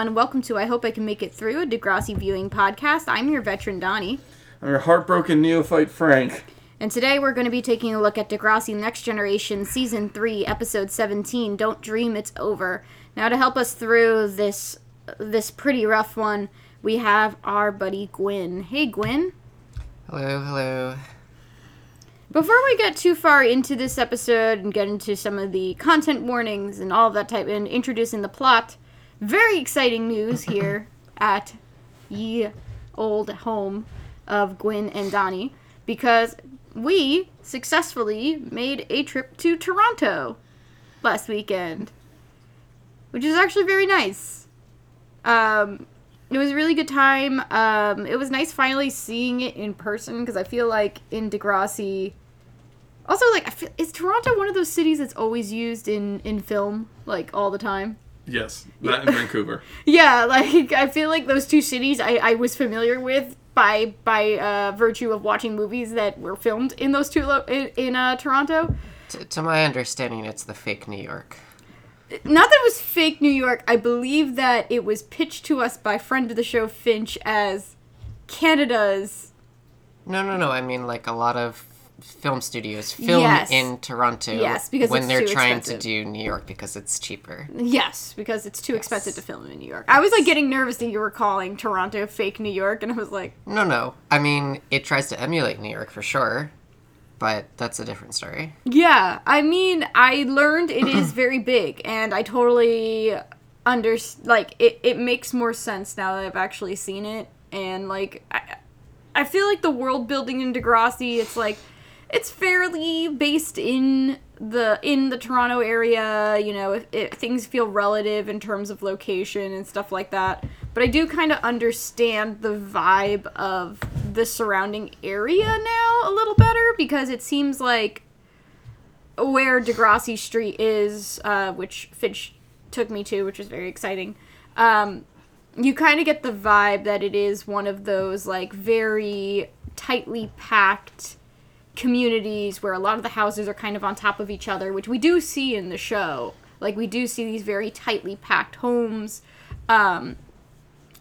everyone. Welcome to I Hope I Can Make It Through, a Degrassi viewing podcast. I'm your veteran, Donnie. I'm your heartbroken neophyte, Frank. And today we're going to be taking a look at Degrassi Next Generation Season 3, Episode 17, Don't Dream It's Over. Now, to help us through this this pretty rough one, we have our buddy Gwyn. Hey, Gwyn. Hello, hello. Before we get too far into this episode and get into some of the content warnings and all of that type and introducing the plot, very exciting news here at ye old home of Gwyn and Donnie because we successfully made a trip to Toronto last weekend, which is actually very nice. Um, it was a really good time. Um, it was nice finally seeing it in person because I feel like in Degrassi. Also, like, feel, is Toronto one of those cities that's always used in in film, like all the time? Yes, that in Vancouver. Yeah, like I feel like those two cities I, I was familiar with by by uh, virtue of watching movies that were filmed in those two lo- in, in uh, Toronto. T- to my understanding, it's the fake New York. Not that it was fake New York. I believe that it was pitched to us by friend of the show Finch as Canada's. No, no, no. I mean, like a lot of film studios film Yes. in Toronto Yes, because when they're trying expensive. to do New York because it's cheaper. Yes, because it's too expensive to film in New York. I was like getting nervous that you were calling Toronto fake New York, and I was like, No, no. I mean, it tries to emulate New York for sure, but that's a different story. Yeah, I mean, I learned it is very big, and I totally under like it. It makes more sense now that I've actually seen it, and like I, I feel like the world building in Degrassi, it's like it's fairly based in the in the Toronto area. You know, if, things feel relative in terms of location and stuff like that. But I do kind of understand the vibe of the surrounding area now a little better because it seems like where Degrassi Street is, uh, which Finch took me to, which was very exciting. Um, you kind of get the vibe that it is one of those like very tightly packed communities where a lot of the houses are kind of on top of each other, which we do see in the show. Like we do see these very tightly packed homes, um,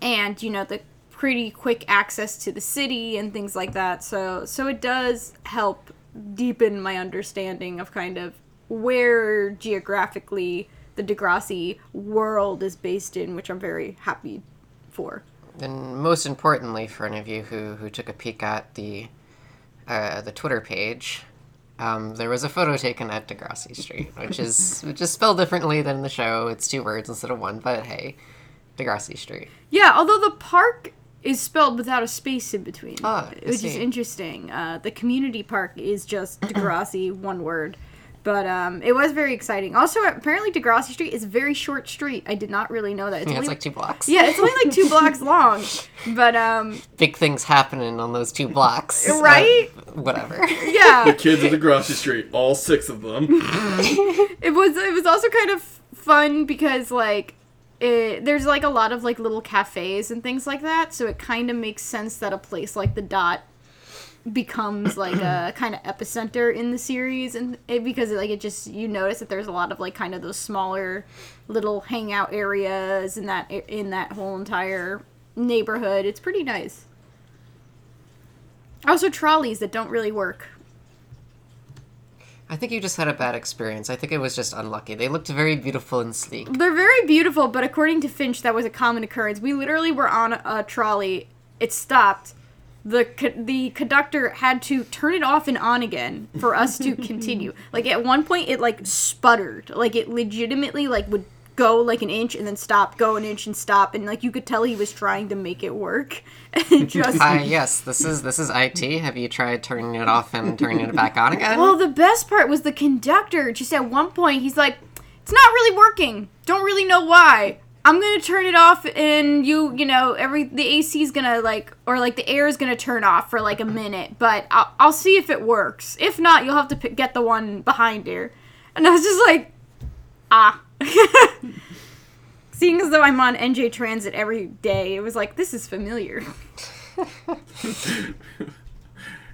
and you know the pretty quick access to the city and things like that. So so it does help deepen my understanding of kind of where geographically the Degrassi world is based in, which I'm very happy for. And most importantly, for any of you who, who took a peek at the uh, the Twitter page, um, there was a photo taken at Degrassi Street, which is which is spelled differently than in the show. It's two words instead of one, but hey, Degrassi Street. Yeah, although the park is spelled without a space in between, Ah, which is interesting. Uh, the community park is just Degrassi, one word. But um, it was very exciting. Also, apparently Degrassi Street is a very short street. I did not really know that. It's Yeah, only, it's like two blocks. yeah, it's only like two blocks long. But um, Big things happening on those two blocks. Right? Uh, whatever. yeah, The Kids of Degrassi Street, all six of them. it was it was also kind of fun because like it, there's like a lot of like little cafes and things like that so it kind of makes sense that a place like the dot becomes like a kind of epicenter in the series and it, because like it just you notice that there's a lot of like kind of those smaller little hangout areas in that in that whole entire neighborhood it's pretty nice also trolleys that don't really work I think you just had a bad experience. I think it was just unlucky. They looked very beautiful and sleek. They're very beautiful, but according to Finch, that was a common occurrence. We literally were on a, a trolley. It stopped. The co- the conductor had to turn it off and on again for us to continue. Like at one point, it like sputtered. Like it legitimately like would go like an inch and then stop, go an inch and stop, and like you could tell he was trying to make it work. And just Hi, yes, this is this is IT. Have you tried turning it off and turning it back on again? Well, the best part was the conductor. Just at one point, he's like, "It's not really working. Don't really know why. I'm gonna turn it off, and you, you know, every the AC is gonna like, or like the air is gonna turn off for like a minute, but I'll, I'll see if it works. If not, you'll have to p- get the one behind here." And I was just like, "Ah." Seeing as though I'm on NJ Transit every day, it was like this is familiar.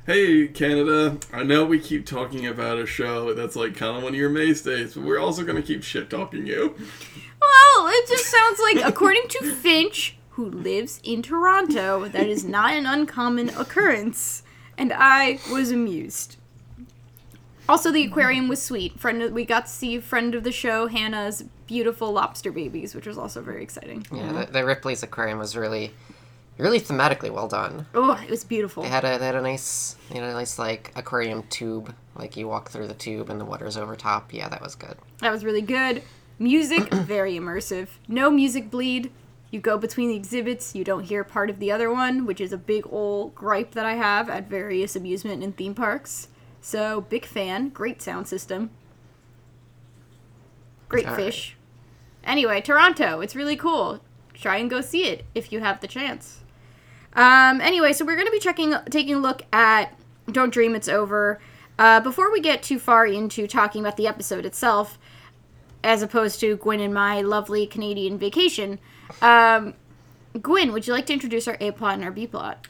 Hey, Canada. I know we keep talking about a show that's like kind of one of your mainstays, but we're also to keep shit talking you. Well, it just sounds like, according to Finch, who lives in Toronto, that is not an uncommon occurrence. And I was amused. Also, the aquarium was sweet. Friend, of, we got to see friend of the show Hannah's beautiful lobster babies, which was also very exciting. Yeah, the, the Ripley's aquarium was really, really thematically well done. Oh, it was beautiful. They had a they had a nice you know nice like aquarium tube like you walk through the tube and the water's over top. Yeah, that was good. That was really good. Music, very immersive. No music bleed. You go between the exhibits, you don't hear part of the other one, which is a big old gripe that I have at various amusement and theme parks. So, big fan. Great sound system. Great All fish. Anyway, Toronto. It's really cool. Try and go see it if you have the chance. Um, anyway, so we're going to be checking, taking a look at Don't Dream It's Over. Uh, before we get too far into talking about the episode itself, as opposed to Gwen and my lovely Canadian vacation, um, Gwen, would you like to introduce our A plot and our B plot?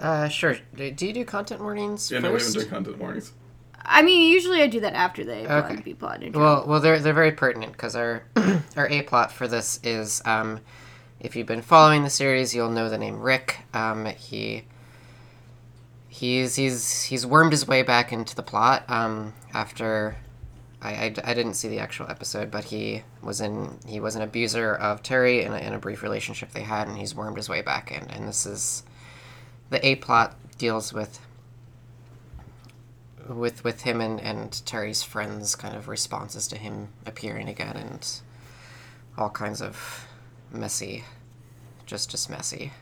Uh, sure. Do do you do content warnings Yeah, no, we first? haven't done content warnings. I mean, usually I do that after the A plot Okay. and B plot intro. Well, well, they're they're very pertinent because our our a plot for this is um, if you've been following the series, you'll know the name Rick. Um, he he's he's he's wormed his way back into the plot um, after. I, I, I didn't see the actual episode, but he was in he was an abuser of Terri in a, in a brief relationship they had, and he's wormed his way back in. And this is the a plot deals with with with him and, and Terri's friends kind of responses to him appearing again and all kinds of messy just just messy.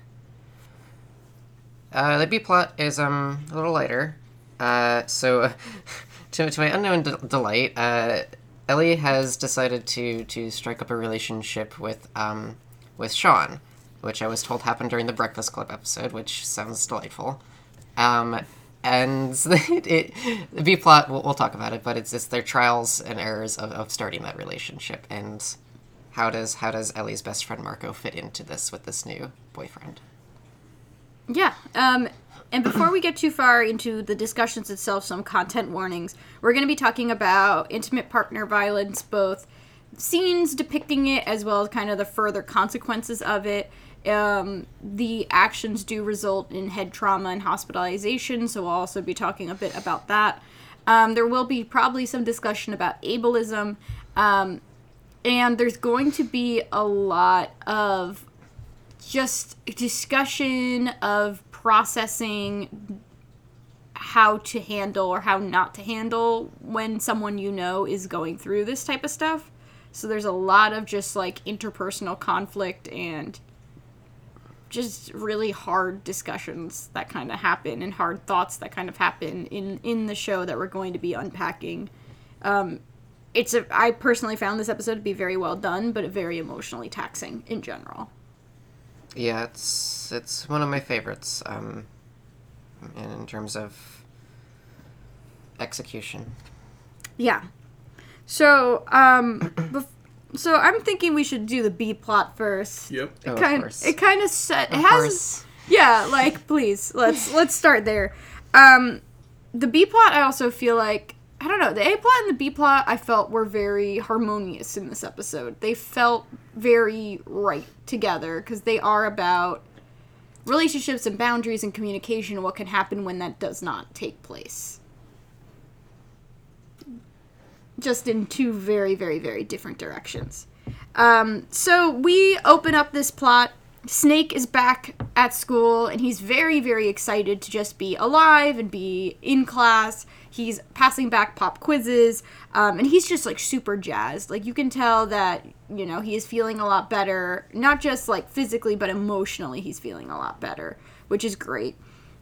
Uh, the B plot is um a little lighter. Uh, so to, to my unknown de- delight, uh, Ellie has decided to to strike up a relationship with um with Sean, which I was told happened during the Breakfast Club episode, which sounds delightful. Um, and it, the B plot, we'll, we'll talk about it, but it's it's their trials and errors of, of starting that relationship, and how does how does Ellie's best friend Marco fit into this with this new boyfriend? Yeah. Um, and before we get too far into the discussions itself, some content warnings. We're going to be talking about intimate partner violence, both scenes depicting it as well as kind of the further consequences of it. Um, the actions do result in head trauma and hospitalization, so we'll also be talking a bit about that. Um, there will be probably some discussion about ableism. Um, and there's going to be a lot of just discussion of processing how to handle or how not to handle when someone you know is going through this type of stuff. So there's a lot of just like interpersonal conflict and just really hard discussions that kind of happen and hard thoughts that kind of happen in in the show that we're going to be unpacking. Um, it's a I personally found this episode to be very well done, but very emotionally taxing in general. Yeah, it's it's one of my favorites. Um, in, in terms of execution. Yeah. So, um, bef- so I'm thinking we should do the B plot first. Yep. Oh, of kind, course. It kind of set. It has. course. Yeah, like please let's let's start there. Um, the B plot I also feel like I don't know the A plot and the B plot I felt were very harmonious in this episode. They felt very right together because they are about relationships and boundaries and communication and what can happen when that does not take place. Just in two very, very, very different directions. Um, so we open up this plot. Snake is back at school and he's very, very excited to just be alive and be in class. He's passing back pop quizzes um, and he's just like super jazzed. Like you can tell that, you know, he is feeling a lot better, not just like physically, but emotionally, he's feeling a lot better, which is great.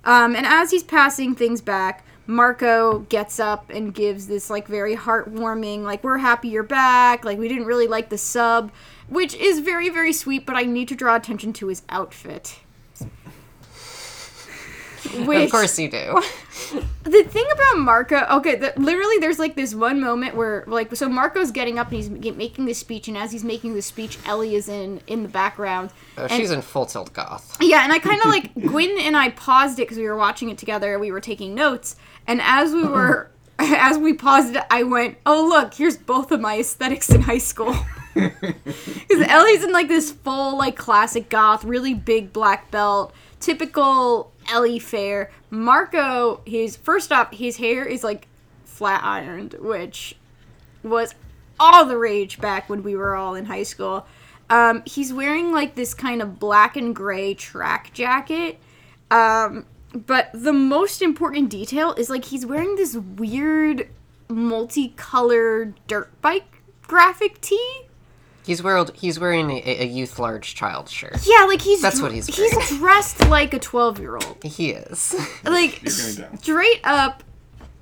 Um, and as he's passing things back, Marco gets up and gives this like very heartwarming, like we're happy you're back. Like we didn't really like the sub, which is very very sweet. But I need to draw attention to his outfit. Which, Of course you do. the thing about Marco, okay, the, literally, there's like this one moment where, like, so Marco's getting up and he's making this speech, and as he's making the speech, Ellie is in in the background. Oh, And- she's in full tilt goth. yeah, and I kind of like Gwyn and I paused it because we were watching it together. We were taking notes, and as we were, as we paused it, I went, "Oh look, here's both of my aesthetics in high school." Because Ellie's in like this full like classic goth, really big black belt, typical Ellie Fair. Marco, his first off, his hair is like flat ironed, which was all the rage back when we were all in high school. Um, he's wearing like this kind of black and gray track jacket. Um, but the most important detail is like he's wearing this weird multicolored dirt bike graphic tee. He's wearing he's wearing a, a youth large child shirt. Yeah, like he's That's what he's he's dressed like a 12-year-old. He is. Like He's going down. straight up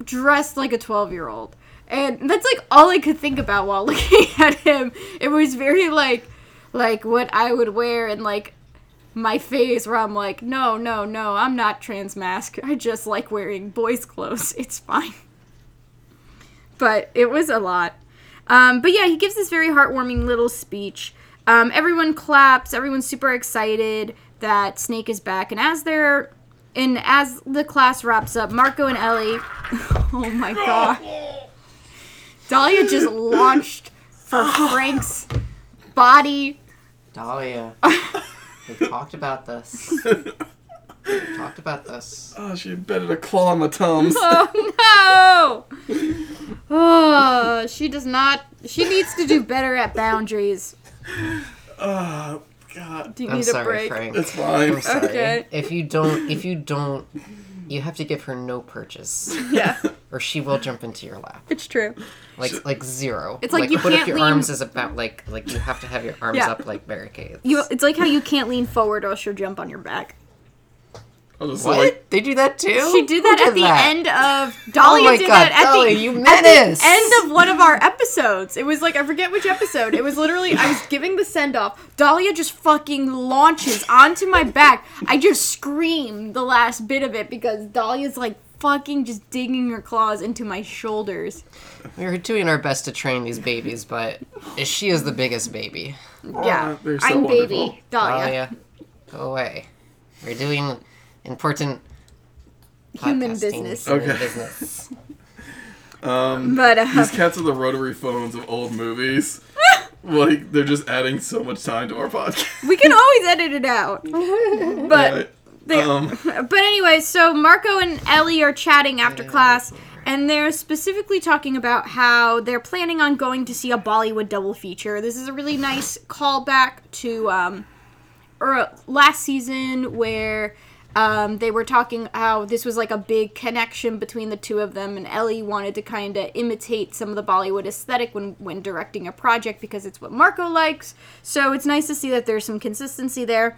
dressed like a 12-year-old. And that's like all I could think about while looking at him. It was very like like what I would wear in like my phase where I'm like, no, no, no, I'm not transmasc. I just like wearing boys' clothes. It's fine. But it was a lot. Um, but yeah, he gives this very heartwarming little speech. Um, everyone claps. Everyone's super excited that Snake is back. And as they're and as the class wraps up, Marco and Ellie. Oh my god. Dahlia just launched for Frank's body. Dahlia. we talked about this. We talked about this. Oh, she embedded a claw in my tums. Oh no! Oh, she does not. She needs to do better at boundaries. Oh, God. Do you I'm need sorry, a break? Frank. It's fine. I'm sorry. Okay. If you don't, if you don't, you have to give her no purchase, Yeah, or she will jump into your lap. it's true. Like like zero. It's like you what if can't your lean- arms is about like like you have to have your arms Yeah. up like barricades. You. It's like how you can't lean forward or she'll jump on your back. I was what? like, they do that too. She did Who that at the that? end of Dahlia oh my did God, that at Dahlia, the, you at menace. the end of one of our episodes. It was like I forget which episode. It was literally I was giving the send off. Dahlia just fucking launches onto my back. I just scream the last bit of it because Dahlia's like fucking just digging her claws into my shoulders. We were doing our best to train these babies, but she is the biggest baby. Yeah, oh, they're so I'm wonderful. baby Dahlia. Dahlia, go away. We're doing important Human business. human Okay. business. um, But uh, these cats are the rotary phones of old movies. like, they're just adding so much time to our podcast. we can always edit it out. But Right. They- Um, But anyway, so Marco and Ellie are chatting after class, and they're specifically talking about how they're planning on going to see a Bollywood double feature. This is a really nice callback to um, or last season where um, they were talking how this was like a big connection between the two of them, and Ellie wanted to kind of imitate some of the Bollywood aesthetic when when directing a project because it's what Marco likes. So it's nice to see that there's some consistency there.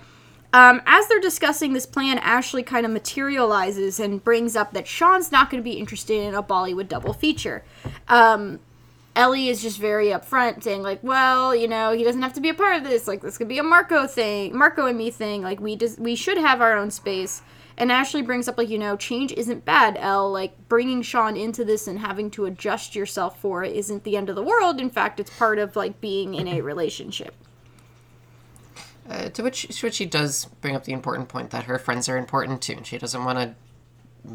Um, as they're discussing this plan, Ashley kind of materializes and brings up that Sean's not going to be interested in a Bollywood double feature. Um, Ellie is just very upfront, saying like, "Well, you know, he doesn't have to be a part of this. Like, this could be a Marco thing, Marco and me thing. Like, we just we should have our own space." And Ashley brings up like, you know, change isn't bad, Elle. Like, bringing Sean into this and having to adjust yourself for it isn't the end of the world. In fact, it's part of like being in a relationship. Uh, to which to which she does bring up the important point that her friends are important too, and she doesn't want to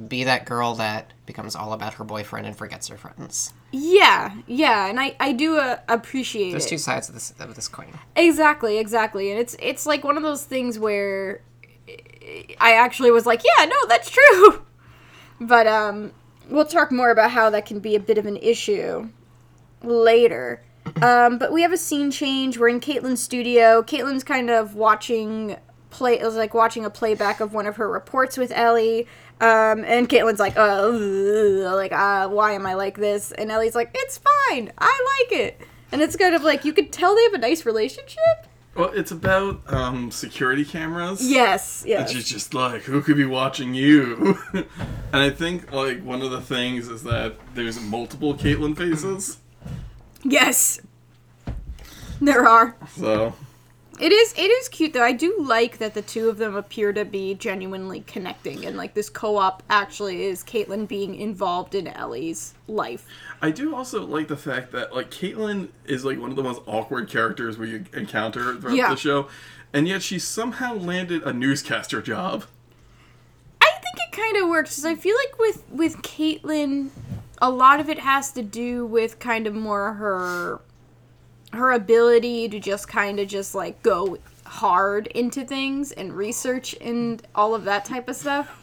be that girl that becomes all about her boyfriend and forgets her friends. Yeah, yeah, and I I do uh, appreciate There's it. two sides of this of this coin. Exactly, exactly. And it's it's like one of those things where I actually was like, yeah, no, that's true. But um we'll talk more about how that can be a bit of an issue later. Um, but we have a scene change. We're in Caitlin's studio. Caitlin's kind of watching play. It was like watching a playback of one of her reports with Ellie. Um, and Caitlin's like, uh, like, uh, why am I like this? And Ellie's like, it's fine. I like it. And it's kind of like you could tell they have a nice relationship. well, it's about um, security cameras. Yes, yes. she's just like, who could be watching you? and I think like one of the things is that there's multiple Caitlin faces. Yes. There are. So It is it is cute though. I do like that the two of them appear to be genuinely connecting and like this co-op actually is Caitlin being involved in Ellie's life. I do also like the fact that like Caitlin is like one of the most awkward characters we encounter throughout Yeah. the show, and yet she somehow landed a newscaster job. I think it kind of works cuz I feel like with with Caitlin a lot of it has to do with kind of more her her ability to just kind of just like go hard into things and research and all of that type of stuff.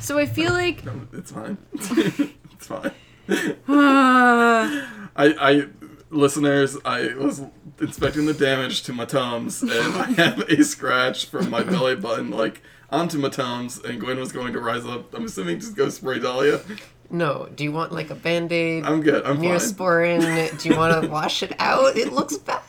So I feel like No, it's fine. it's fine. I, I, listeners, I was inspecting the damage to my tums, and I have a scratch from my belly button, like onto my tums, and Gwen was going to rise up. I'm assuming just go spray Dahlia. No, do you want like a band aid? I'm good. I'm fine. Neosporin? do you want to wash it out? It looks bad.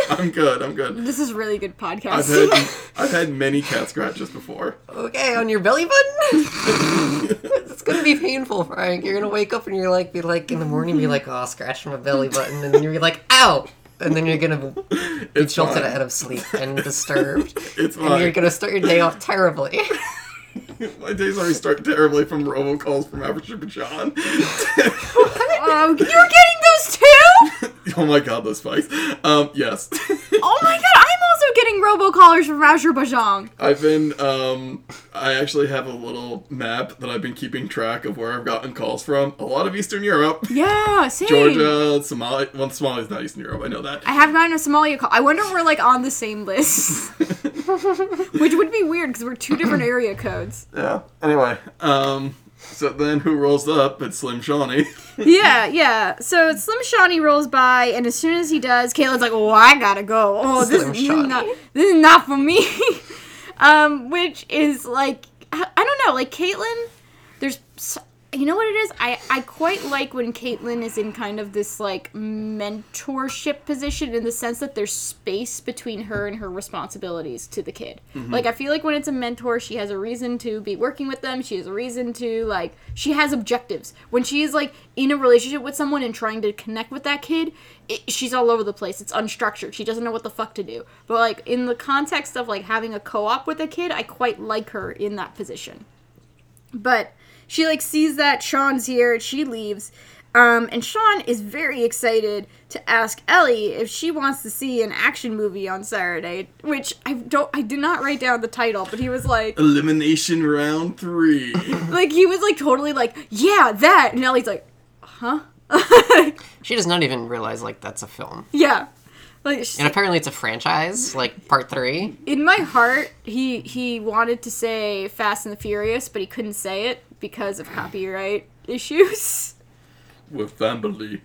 I'm good. I'm good. this is really good I've podcast. had I've had many cat scratches before. Okay, on your belly button? it's gonna be painful, Frank. You're gonna wake up and you're like, be like in the morning, be like, oh, scratch my belly button, and then you're like, ow, and then you're gonna be It's jolted fine. out of sleep and disturbed, It's and you're gonna start your day off terribly. My days already start terribly from robocalls from Azerbaijan. Oh, you're getting those too? oh my god, those spikes. Um, yes. Oh my god, I'm getting robocallers from Azerbaijan. I've been um I actually have a little map that I've been keeping track of where I've gotten calls from. A lot of Eastern Europe. Yeah, same. Georgia, Somalia well Somalia's not Eastern Europe, I know that. I have gotten a Somalia call. I wonder if we're like on the same list. Which would be weird because we're two different area codes. Yeah. Anyway, um so then who rolls up? It's Slim Shawnee. Yeah, yeah. So Slim Shawnee rolls by, and as soon as he does, Caitlin's like, "Oh, I gotta go. Oh, this, Slim this is Shawnee. not this is not for me." um, which is like, I, I don't know. Like Caitlin, there's, s- you know what it is. I I quite like when Caitlin is in kind of this like mentorship position in the sense that there's space between her and her responsibilities to the kid. Mm-hmm. Like I feel like when it's a mentor, she has a reason to be working with them. She has a reason to like she has objectives. When she is like in a relationship with someone and trying to connect with that kid, it, she's all over the place. It's unstructured. She doesn't know what the fuck to do. But like in the context of like having a co-op with a kid, I quite like her in that position. But she like sees that Sean's here she leaves. Um, and Sean is very excited to ask Ellie if she wants to see an action movie on Saturday, which I don't I did not write down the title, but he was like Elimination round three. like he was like totally like, yeah, that and Ellie's like, huh? She does not even realize like that's a film, yeah. Like she's and apparently it's a franchise, like part three. in my heart, he he wanted to say Fast and the Furious, but he couldn't say it because of copyright issues. With family.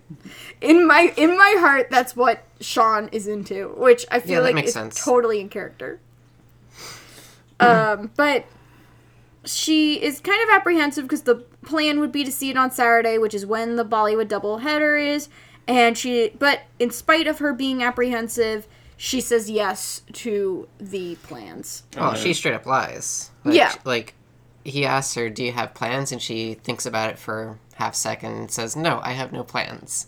In my in my heart, that's what Sean is into, which I feel Yeah, like is sense. totally in character. um, but she is kind of apprehensive because the plan would be to see it on Saturday, which is when the Bollywood doubleheader is, and she. But in spite of her being apprehensive, she says yes to the plans. Oh, yeah. she straight up lies. Like, Yeah. Like, he asks her, "Do you have plans?" And she thinks about it for half second and says, "No, I have no plans."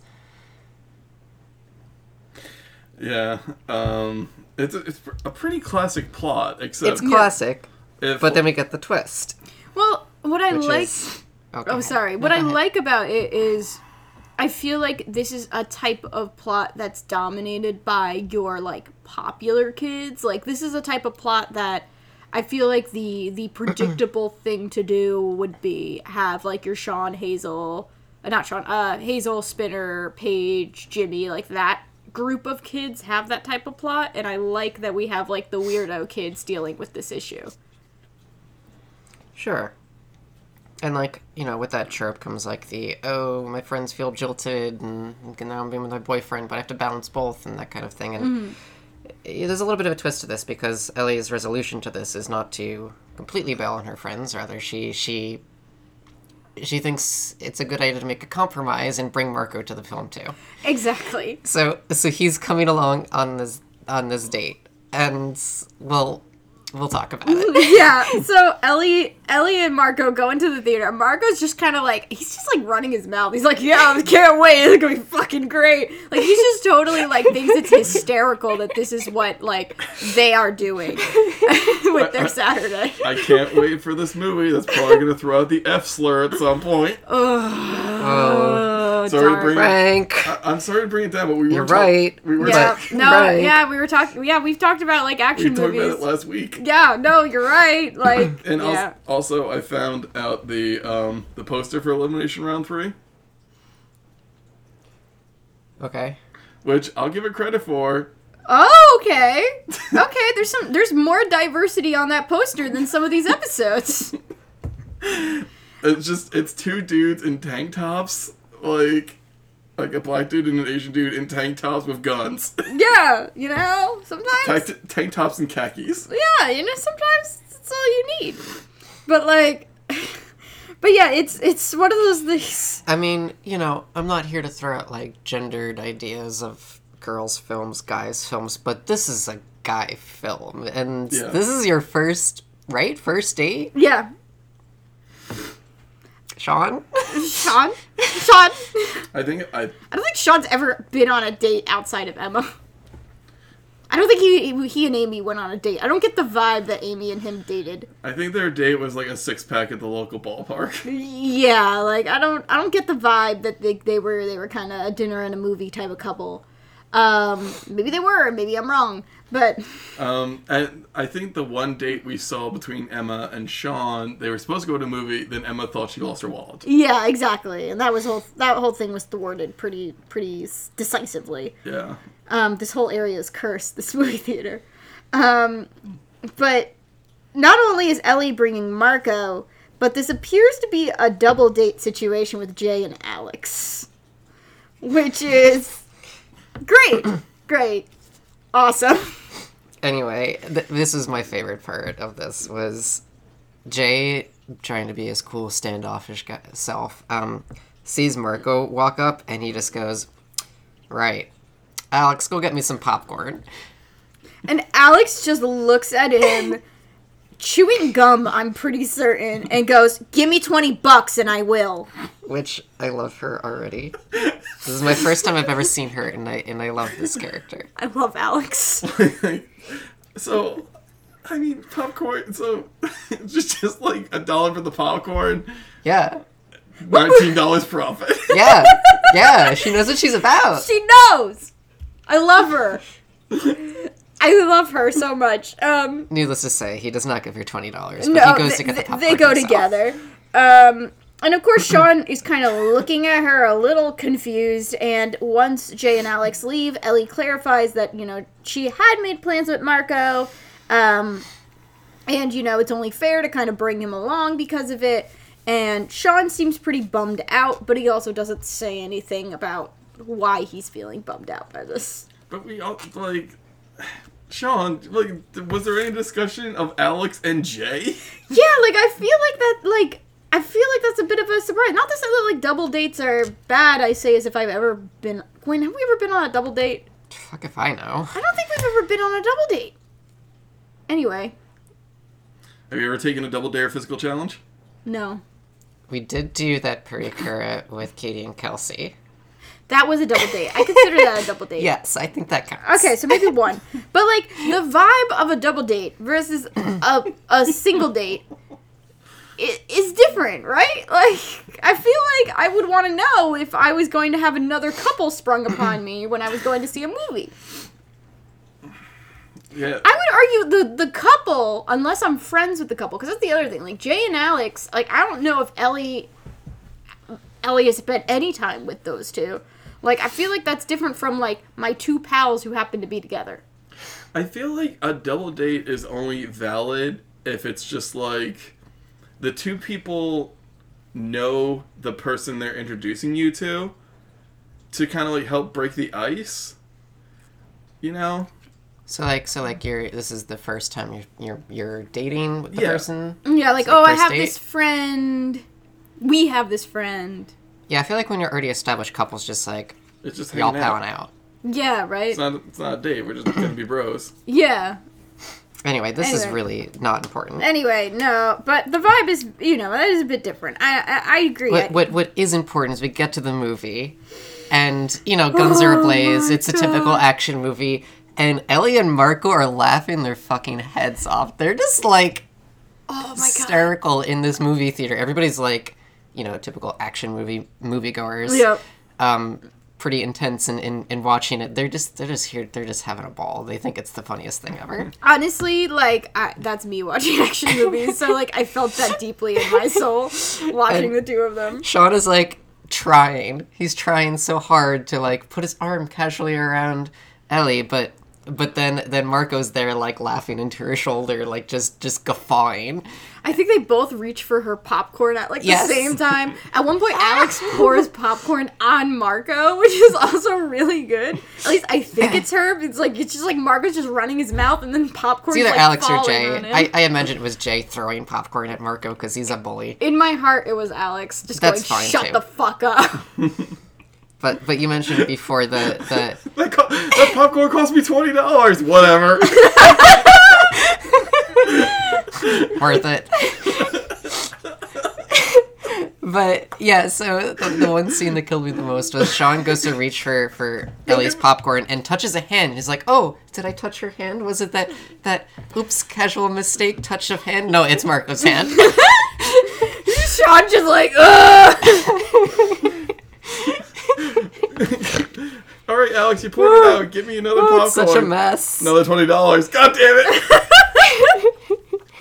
Yeah. Um it's a, it's a pretty classic plot, except It's classic, if but then we get the twist. Well, what I like. is- Okay. Oh, sorry. What go I ahead. like about it is I feel like this is a type of plot that's dominated by your like popular kids. Like this is a type of plot that I feel like the the predictable thing to do would be have like your Sean Hazel, uh, not Sean, uh Hazel, Spinner, Paige, Jimmy, like that group of kids have that type of plot and I like that we have like the weirdo kids dealing with this issue. Sure. And like you know, with that chirp comes like the oh, my friends feel jilted, and now I'm being with my boyfriend, but I have to balance both, and that kind of thing. And eh, there's a little bit of a twist to this because Ellie's resolution to this is not to completely bail on her friends. Rather, she she she thinks it's a good idea to make a compromise and bring Marco to the film too. Exactly. So so he's coming along on this on this date, and we'll we'll talk about it. yeah. So Ellie, Ellie and Marco go into the theater. Marco's just kind of like he's just like running his mouth. He's like, "Yeah, I can't wait. It's gonna be fucking great." Like he's just totally like thinks it's hysterical that this is what like they are doing with their Saturday. I can't wait for this movie. That's probably gonna throw out the F slur at some point. Oh, Sorry to darn. bring Frank, I- I'm sorry to bring it down, but we were You're talk- right. We were Yeah. talk- No. Right. Yeah, we were talking. Yeah, we've talked about like we action talked movies. about it last week. Yeah. No, you're right. Like. And yeah. also, also, I found out the um, the poster for Elimination Round Three. okay. which I'll give it credit for. Oh, okay. Okay, there's some there's more diversity on that poster than some of these episodes. It's just it's two dudes in tank tops, like like a black dude and an Asian dude in tank tops with guns. yeah, you know, sometimes tank, tank tops and khakis. yeah, you know, sometimes that's all you need. But like But yeah, it's it's one of those things. I mean, you know, I'm not here to throw out like gendered ideas of girls' films, guys' films, but this is a guy film, and Yeah. this is your first, right? First date, Yeah. Sean. Sean? Sean? I think I I don't think Sean's ever been on a date outside of Emma. I don't think he he and Amy went on a date. I don't get the vibe that Amy and him dated. I think their date was like a six pack at the local ballpark. Yeah, like I don't I don't get the vibe that they, they were they were kind of a dinner and a movie type of couple. Um, maybe they were, maybe I'm wrong, but Um, and I think the one date we saw between Emma and Sean, they were supposed to go to a movie. Then Emma thought she lost her wallet. yeah, exactly. And that was whole that whole thing was thwarted pretty pretty decisively. Yeah. Um, this whole area is cursed. This movie theater. Um, but not only is Ellie bringing Marco, but this appears to be a double date situation with Jay and Alex, which is great, great, awesome. Anyway, th- this is my favorite part of this was Jay trying to be his cool standoffish guy- self. Um, sees Marco walk up and he just goes, "Right, Alex, go get me some popcorn." And Alex just looks at him, chewing gum. I'm pretty certain, and goes, "Give me twenty bucks, and I will." Which I love her already. This is my first time I've ever seen her, and I and I love this character. I love Alex. so, I mean, popcorn. So, just just like a dollar for the popcorn, Yeah, nineteen dollars profit. yeah, yeah. She knows what she's about. She knows. I love her. I love her so much. Um, Needless to say, he does not give her twenty dollars, but no, he goes th- to get the popcorn. they go himself. together. Um, and of course, Sean is kind of looking at her a little confused. And once Jay and Alex leave, Ellie clarifies that you know she had made plans with Marco, um, and you know it's only fair to kind of bring him along because of it. And Sean seems pretty bummed out, but he also doesn't say anything about why he's feeling bummed out by this. But we all like. Sean, like, was there any discussion of Alex and Jay? Yeah, like I feel like that like I feel like that's a bit of a surprise. Not to say that like double dates are bad, I say as if I've ever been Gwen, have we ever been on a double date? Fuck if I know. I don't think we've ever been on a double date. Anyway, Have you ever taken a double dare physical challenge? no. We did do that Pericura with Katie and Kelsey. That was a double date. I consider that a double date. Yes, I think that counts. Okay, so maybe one. But like the vibe of a double date versus a a single date i- is different, right? Like I feel like I would want to know if I was going to have another couple sprung upon me when I was going to see a movie. Yeah. I would argue the the couple, unless I'm friends with the couple, because that's the other thing. Like Jay and Alex, like I don't know if Ellie Ellie has spent any time with those two. Like I feel like that's different from like my two pals who happen to be together. I feel like a double date is only valid if it's just like the two people know the person they're introducing you to to kind of like help break the ice. You know? So like, so like, you're this is the first time you're you're you're dating with the Yeah. person. Yeah, like like oh, I have date? this friend. We have this friend. Yeah, I feel like when you're already established couples, just like It's just y'all hanging out. palling out. Yeah, right. It's not it's not a date, we're just gonna be bros. Yeah. Anyway, this is Anyway. really not important. Anyway, no, but the vibe is, you know, that is a bit different. I I, I agree. What what what is important is we get to the movie, and you know, guns are Oh ablaze. my It's a typical God. action movie, and Ellie and Marco are laughing their fucking heads off. They're just like oh my god. hysterical in this movie theater. Everybody's like, you know, typical action movie moviegoers. Yep. Um, pretty intense in, in, in watching it. They're just they're just here. They're just having a ball. They think it's the funniest thing ever. Honestly, like I, that's me watching action movies, so like I felt that deeply in my soul watching And- the two of them. Sean is like trying. He's trying so hard to like put his arm casually around Ellie, but but then then Marco's there like laughing into her shoulder, like just just guffawing. I think they both reach for her popcorn at like Yes. the same time. At one point, Alex pours popcorn on Marco, which is also really good. At least I think it's her. It's like it's just like Marco's just running his mouth, and then popcorn. It's either like, Alex or Jay. I, I imagine it was Jay throwing popcorn at Marco because he's a bully. In my heart, it was Alex just That's going, fine, "Shut too. the fuck up." But but you mentioned before the the That, co- that popcorn cost me twenty dollars. Whatever. worth it. but yeah, so the, the one scene that killed me the most was Sean goes to reach for for Ellie's popcorn and touches a hand. He's like, "Oh, did I touch her hand? Was it that that oops casual mistake touch of hand? No, it's Marco's hand." Sean just like, ugh. All right, Alex, you poured it out. Give me another popcorn. it's such a mess. Another twenty dollars. God damn it!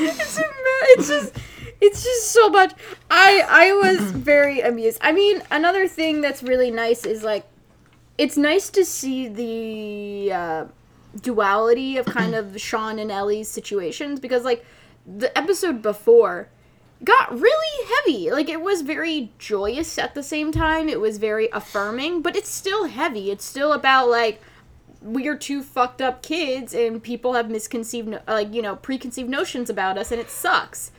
it's, a ma- it's just it's just so much i i was very amused i mean another thing that's really nice is like it's nice to see the uh, duality of kind of sean and ellie's situations because like the episode before got really heavy. Like it was very joyous at the same time. It was very affirming but it's still heavy. It's still about like we're two fucked up kids and people have misconceived like you know preconceived notions about us and it sucks.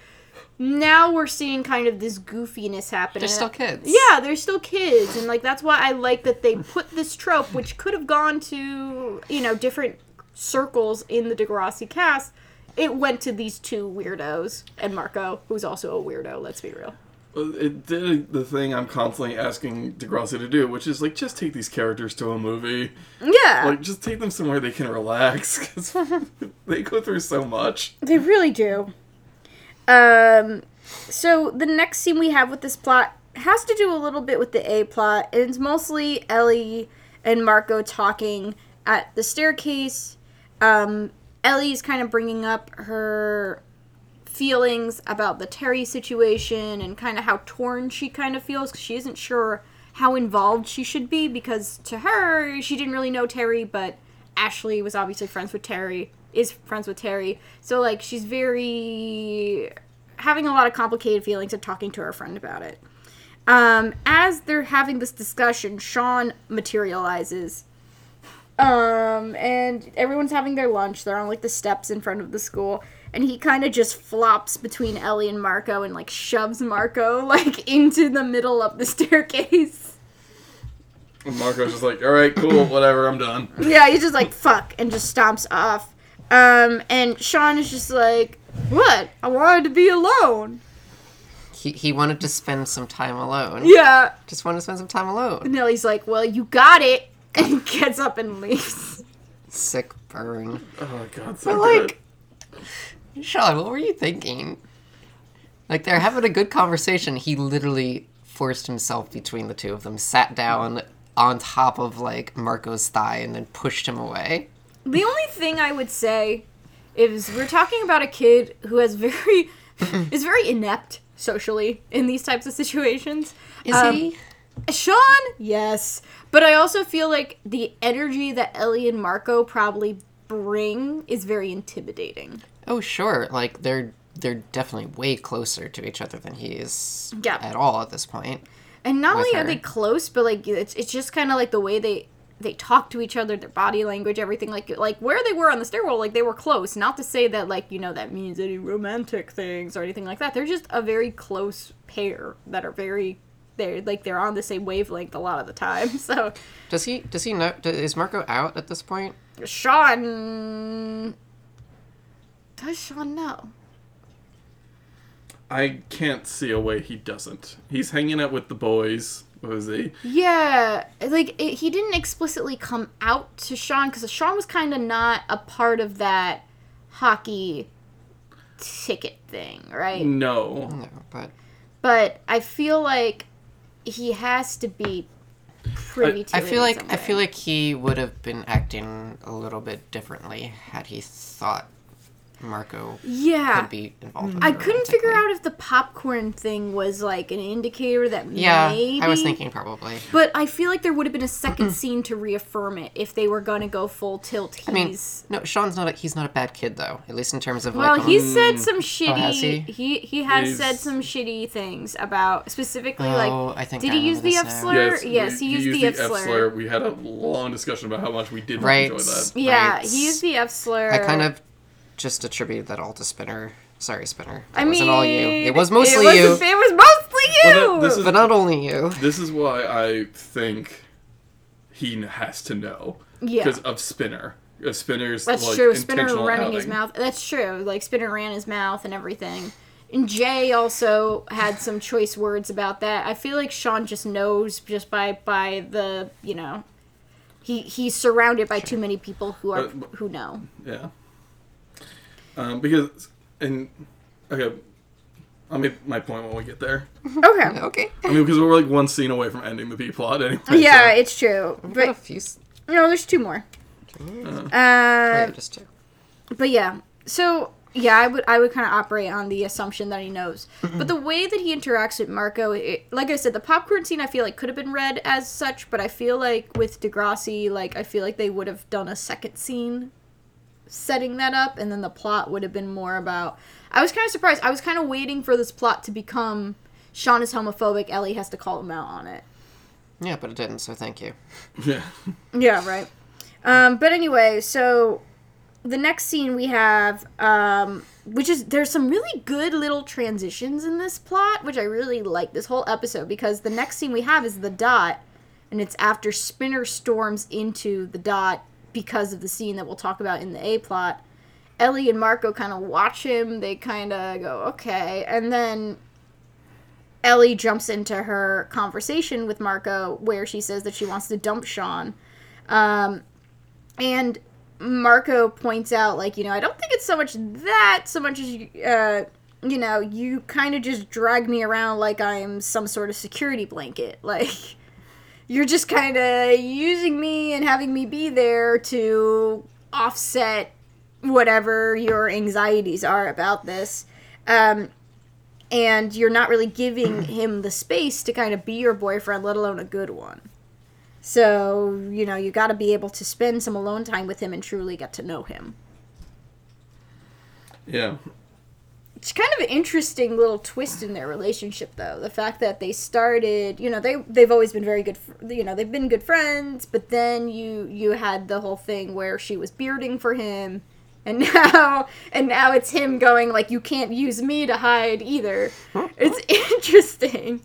Now we're seeing kind of this goofiness happen They're still kids. yeah they're still kids. And like that's why i like that they put this trope which could have gone to you know different circles in the degrassi cast it went to these two weirdos and marco who's also a weirdo let's be real It did the thing I'm constantly asking Degrassi to do, which is like just take these characters to a movie. yeah Like just take them somewhere they can relax because they go through so much. They really do. Um, so the next scene we have with this plot has to do a little bit with the A plot. and It's mostly Ellie and Marco talking at the staircase. Um, Ellie's kind of bringing up her feelings about the Terri situation and kind of how torn she kind of feels 'cause she isn't sure how involved she should be because to her she didn't really know Terri, but Ashley was obviously friends with Terri, is friends with Terri. So like she's very having a lot of complicated feelings and talking to her friend about it. Um, as they're having this discussion, Sean materializes. Um, and everyone's having their lunch. They're on like the steps in front of the school. And he kind of just flops between Ellie and Marco and like shoves Marco like into the middle of the staircase. And Marco's just like, all right, cool, whatever, I'm done. Yeah, he's just like fuck and just stomps off. Um, and Sean is just like, what? I wanted to be alone. He he wanted to spend some time alone. Yeah. Just wanted to spend some time alone. And Ellie's like, well, you got it. And gets up and leaves. Sick burn. Oh my god, so But good. like, Sean, what were you thinking? Like they're having a good conversation. He literally forced himself between the two of them, sat down on top of like Marco's thigh, and then pushed him away. The only thing I would say is we're talking about a kid who has very is very inept socially in these types of situations. Is Um, he? Sean, yes, but I also feel like the energy that Ellie and Marco probably bring is very intimidating. Oh, sure. Like they're they're definitely way closer to each other than he is Yeah. at all at this point. And not only are they close, but like it's it's just kind of like the way they they talk to each other, their body language, everything. Like like where they were on the stairwell, like they were close. Not to say that like you know that means any romantic things or anything like that. They're just a very close pair that are very they're like they're on the same wavelength a lot of the time. So Does he does he know? d- Is Marco out at this point? Sean does Sean know? I can't see a way he doesn't. He's hanging out with the boys. What was he? Yeah, like it, he didn't explicitly come out to Sean because Sean was kind of not a part of that hockey ticket thing, right? No. No, but But I feel like he has to be privy to. I it feel in like some I feel like he would have been acting a little bit differently had he thought Marco Yeah. could be involved with. I couldn't figure out if the popcorn thing was like an indicator that Yeah, maybe. I was thinking probably. But I feel like there would have been a second scene to reaffirm it if they were gonna go full tilt. He's I mean, no, Sean's not. A, he's not a bad kid though. At least in terms of well, like. he's said mm, some shitty. Oh, has he? he he has He's- said some shitty things about specifically Oh, like. I think did I he use the F slur? Yes, Yes, we- he used, used the F slur. We had a long discussion about how much we did not Right. enjoy that. Yeah, Right. he used the F slur. I kind of just attributed that all to Spinner. Sorry, Spinner. That I mean, wasn't all you. It was mostly it was, you, It was mostly you. Well, that- this is- but not only you. This is why I think he has to know. Yeah. Because of Spinner. Of Spinner's That's like, true. Spinner intentional running his mouth. That's true. Like Spinner ran his mouth and everything. And Jay also had some choice words about that. I feel like Sean just knows just by by the you know, he he's surrounded by too many people who are But- but- who know. Yeah. Um, because and okay, I'll make my point when we get there. Okay. Okay. I mean, because we're like one scene away from ending the B plot anyway. Yeah, so- it's true. We've got a But few. s- no, there's two more. oh, Uh, just two. but yeah so yeah i would i would kind of operate on the assumption that he knows but the way that he interacts with marco it, like i said the popcorn scene i feel like could have been read as such but i feel like with degrassi like i feel like they would have done a second scene setting that up and then the plot would have been more about i was kind of surprised i was kind of waiting for this plot to become sean is homophobic ellie has to call him out on it Yeah, but it didn't. So thank you. Yeah. yeah, right. Um, but anyway, so the next scene we have, um, which is there's some really good little transitions in this plot, which I really like this whole episode because the next scene we have is the dot, and it's after Spinner storms into the dot because of the scene that we'll talk about in the A plot. Ellie and Marco kind of watch him. They kind of go, okay. And then Ellie jumps into her conversation with Marco where she says that she wants to dump Sean. Um, and Marco points out, like, you know, I don't think it's so much that, so much as, you- uh, you know, you kind of just drag me around like I'm some sort of security blanket. Like, you're just kind of using me and having me be there to offset whatever your anxieties are about this. Um, and you're not really giving him the space to kind of be your boyfriend, let alone a good one. So, you know, you got to be able to spend some alone time with him and truly get to know him. Yeah. It's kind of an interesting little twist in their relationship, though. The fact that they started, you know, they they've always been very good, you know, they've been good friends. But then you you had the whole thing where she was bearding for him, and now and now it's him going like, you can't use me to hide either. It's interesting.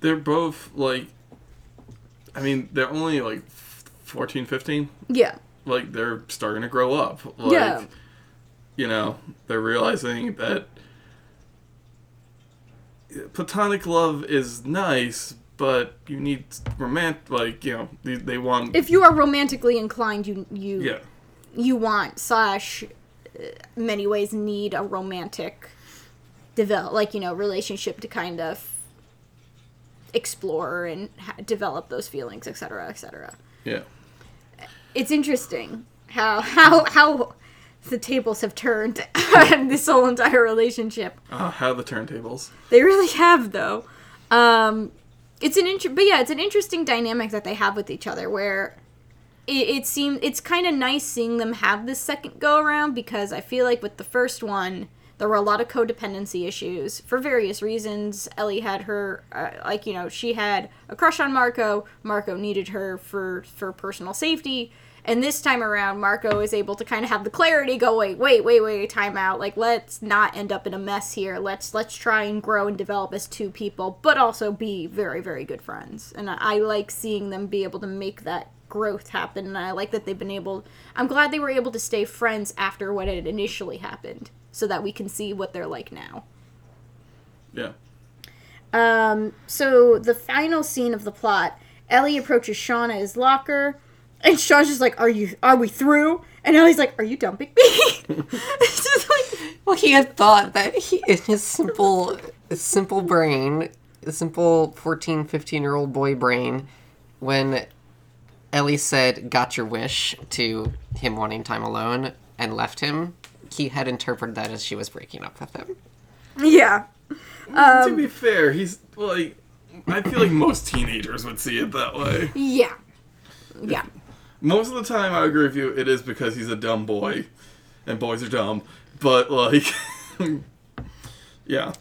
They're both like, I mean, they're only like 14, 15. Yeah. Like, they're starting to grow up. Like, Yeah. you know, they're realizing that platonic love is nice, but you need romantic, like, you know, they, they want. If you are romantically inclined, you you yeah. you want slash uh, many ways need a romantic develop like you know relationship to kind of explore and ha- develop those feelings etc etc Yeah. it's interesting how how how the tables have turned in this whole entire relationship. Uh, how the turntables. they really have though. Um it's an inter- but yeah it's an interesting dynamic that they have with each other where it, it seems it's kind of nice seeing them have this second go around because i feel like with the first one there were a lot of codependency issues for various reasons. Ellie had her uh, like you know she had a crush on marco. Marco needed her for for personal safety and this time around marco is able to kind of have the clarity go wait wait wait wait time out. Like let's not end up in a mess here. Let's let's try and grow and develop as two people but also be very very good friends. And i, I like seeing them be able to make that growth happen and i like that they've been able i'm glad they were able to stay friends after what had initially happened so that we can see what they're like now. Yeah. um, so the final scene of the plot, Ellie approaches Sean at his locker, and Sean's just like, "Are you? Are we through?" And Ellie's like, "Are you dumping me?" it's just like, Well, he had thought that he, in his simple, simple brain, his simple 14, 15 year old boy brain, when Ellie said, got your wish to him wanting time alone and left him he had interpreted that as she was breaking up with him. Yeah. Mm, to um, be fair, he's like, I feel like most teenagers would see it that way. Yeah. Yeah. Most of the time, I agree with you. It is because he's a dumb boy, and boys are dumb. But like, yeah,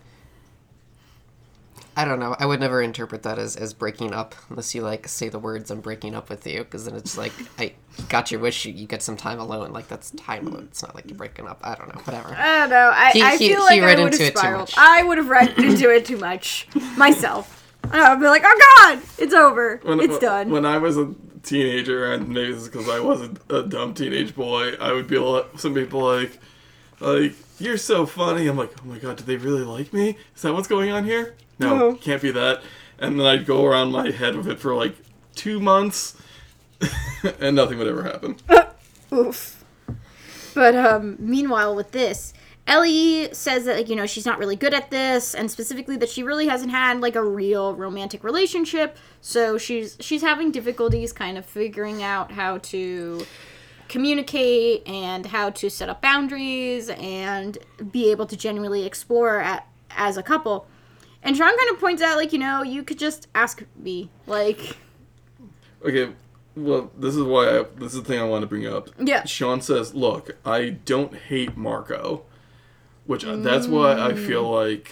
I don't know. I would never interpret that as, as breaking up unless you like say the words "I'm breaking up with you," because then it's like I got your wish. You, you get some time alone. Like that's time alone. It's not like you're breaking up. I don't know. Whatever. I don't know. I, He- I he- feel he like I would have into it too spiraled. I would have read into it too much myself. I'd be like, oh god, it's over. when, it's when- done. When I was a teenager, and maybe it's because I was a, a dumb teenage boy, I would be like, some people like, like you're so funny. I'm like, oh my god, do they really like me? Is that what's going on here? No, No. can't be that. And then I'd go around my head with it for like two months, and nothing would ever happen. Oof. But um, meanwhile, with this, Ellie says that like you know she's not really good at this, and specifically that she really hasn't had like a real romantic relationship. So she's she's having difficulties kind of figuring out how to communicate and how to set up boundaries and be able to genuinely explore at, as a couple. And Sean kind of points out like you know you could just ask me like Okay, well, this is why I, this is the thing I want to bring up. Yeah. Sean says, "Look, I don't hate Marco," which uh that's why I feel like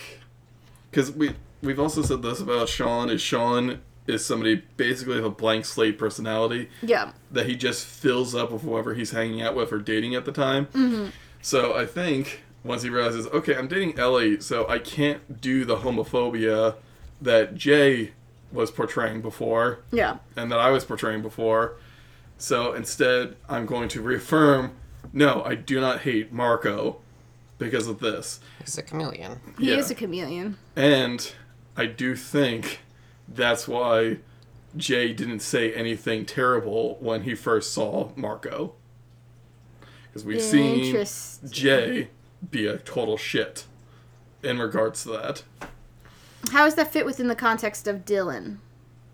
because we we've also said this about Sean is Sean is somebody basically with a blank slate personality yeah that he just fills up with whoever he's hanging out with or dating at the time. Mm-hmm. So I think once he realizes, okay, I'm dating Ellie, so I can't do the homophobia that Jay was portraying before yeah and that I was portraying before. So instead, I'm going to reaffirm no, I do not hate Marco because of this. He's a chameleon. he Yeah. is a chameleon. And I do think that's why Jay didn't say anything terrible when he first saw Marco. Because we've seen Interesting. Jay be a total shit in regards to that. How does that fit within the context of Dylan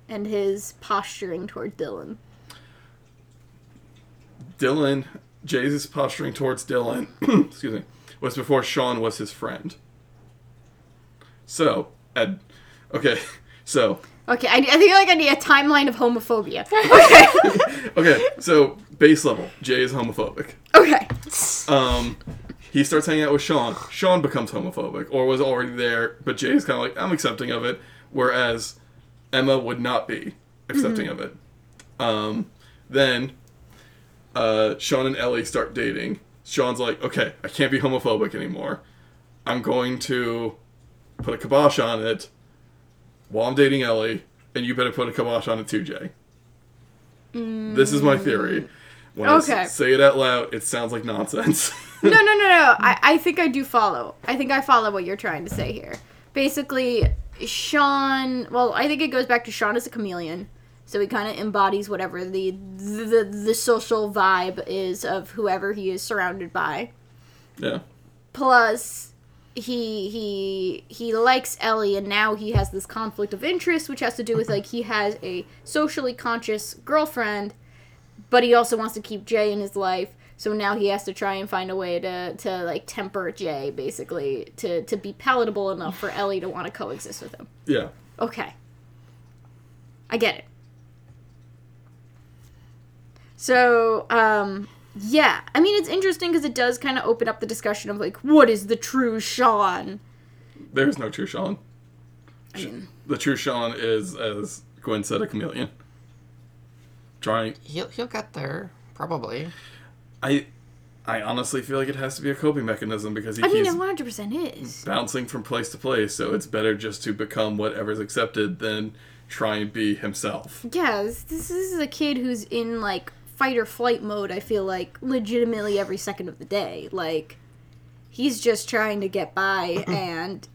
and his posturing toward Dylan? Dylan, Jay's posturing towards Dylan, excuse me, was before Sean was his friend. So, Ed, okay, so, Okay, I, I feel like I need a timeline of homophobia. Okay, okay, so base level, Jay is homophobic. okay, Um, he starts hanging out with Sean. Sean becomes homophobic, or was already there, but Jay's kind of like, I'm accepting of it, whereas Emma would not be accepting of it. Um, then uh, Sean and Ellie start dating. Sean's like, okay, I can't be homophobic anymore. I'm going to put a kibosh on it while I'm dating Ellie, and you better put a kibosh on it too, Jay. This is my mm. theory. When I Okay. say it out loud, it sounds like nonsense. no, no, no, no. I, I think I do follow. I think I follow what you're trying to say here. Basically, Sean. Well, I think it goes back to Sean as a chameleon, so he kind of embodies whatever the, the the social vibe is of whoever he is surrounded by. yeah. plus he he he likes Ellie and now he has this conflict of interest which has to do with like he has a socially conscious girlfriend but he also wants to keep Jay in his life so now he has to try and find a way to to like temper Jay basically to to be palatable enough for Ellie to want to coexist with him. Yeah. Okay. I get it. So, um, yeah. I mean, it's interesting because it does kind of open up the discussion of, like, what is the true Sean? There's no true Sean. I mean, The true Sean is, as Gwen said, a chameleon. Trying. He'll he'll get there probably. I, I honestly feel like it has to be a coping mechanism because he I mean, it 100% is. bouncing from place to place. So it's better just to become whatever's accepted than try and be himself. Yeah, this, this is a kid who's in, like, fight or flight mode, I feel like, legitimately every second of the day. Like, he's just trying to get by and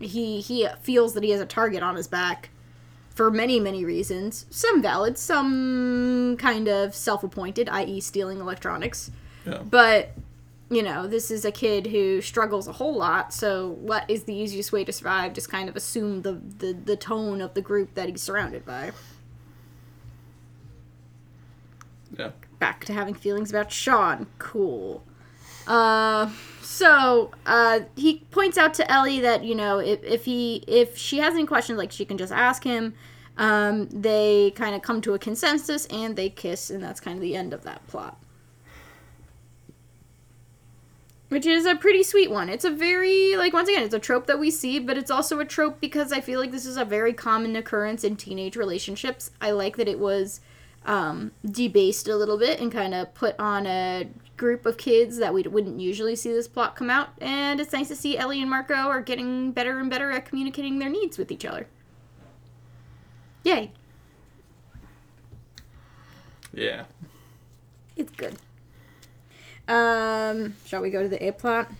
he he feels that he has a target on his back for many many reasons. Some valid some kind of self-appointed i.e stealing electronics. Yeah. but you know this is a kid who struggles a whole lot so what is the easiest way to survive? Just kind of assume the the, the tone of the group that he's surrounded by Yeah. back to having feelings about sean cool Uh, so uh, he points out to Ellie that you know if, if he if she has any questions, like she can just ask him. Um, they kind of come to a consensus and they kiss, and that's kind of the end of that plot. Which is a pretty sweet one. It's a very, like, once again, it's a trope that we see, but it's also a trope because I feel like this is a very common occurrence in teenage relationships. I like that it was um, debased a little bit and kind of put on a group of kids that we wouldn't usually see this plot come out. And it's nice to see Ellie and Marco are getting better and better at communicating their needs with each other. Yay. Yeah. It's good. Um, shall we go to the A plot?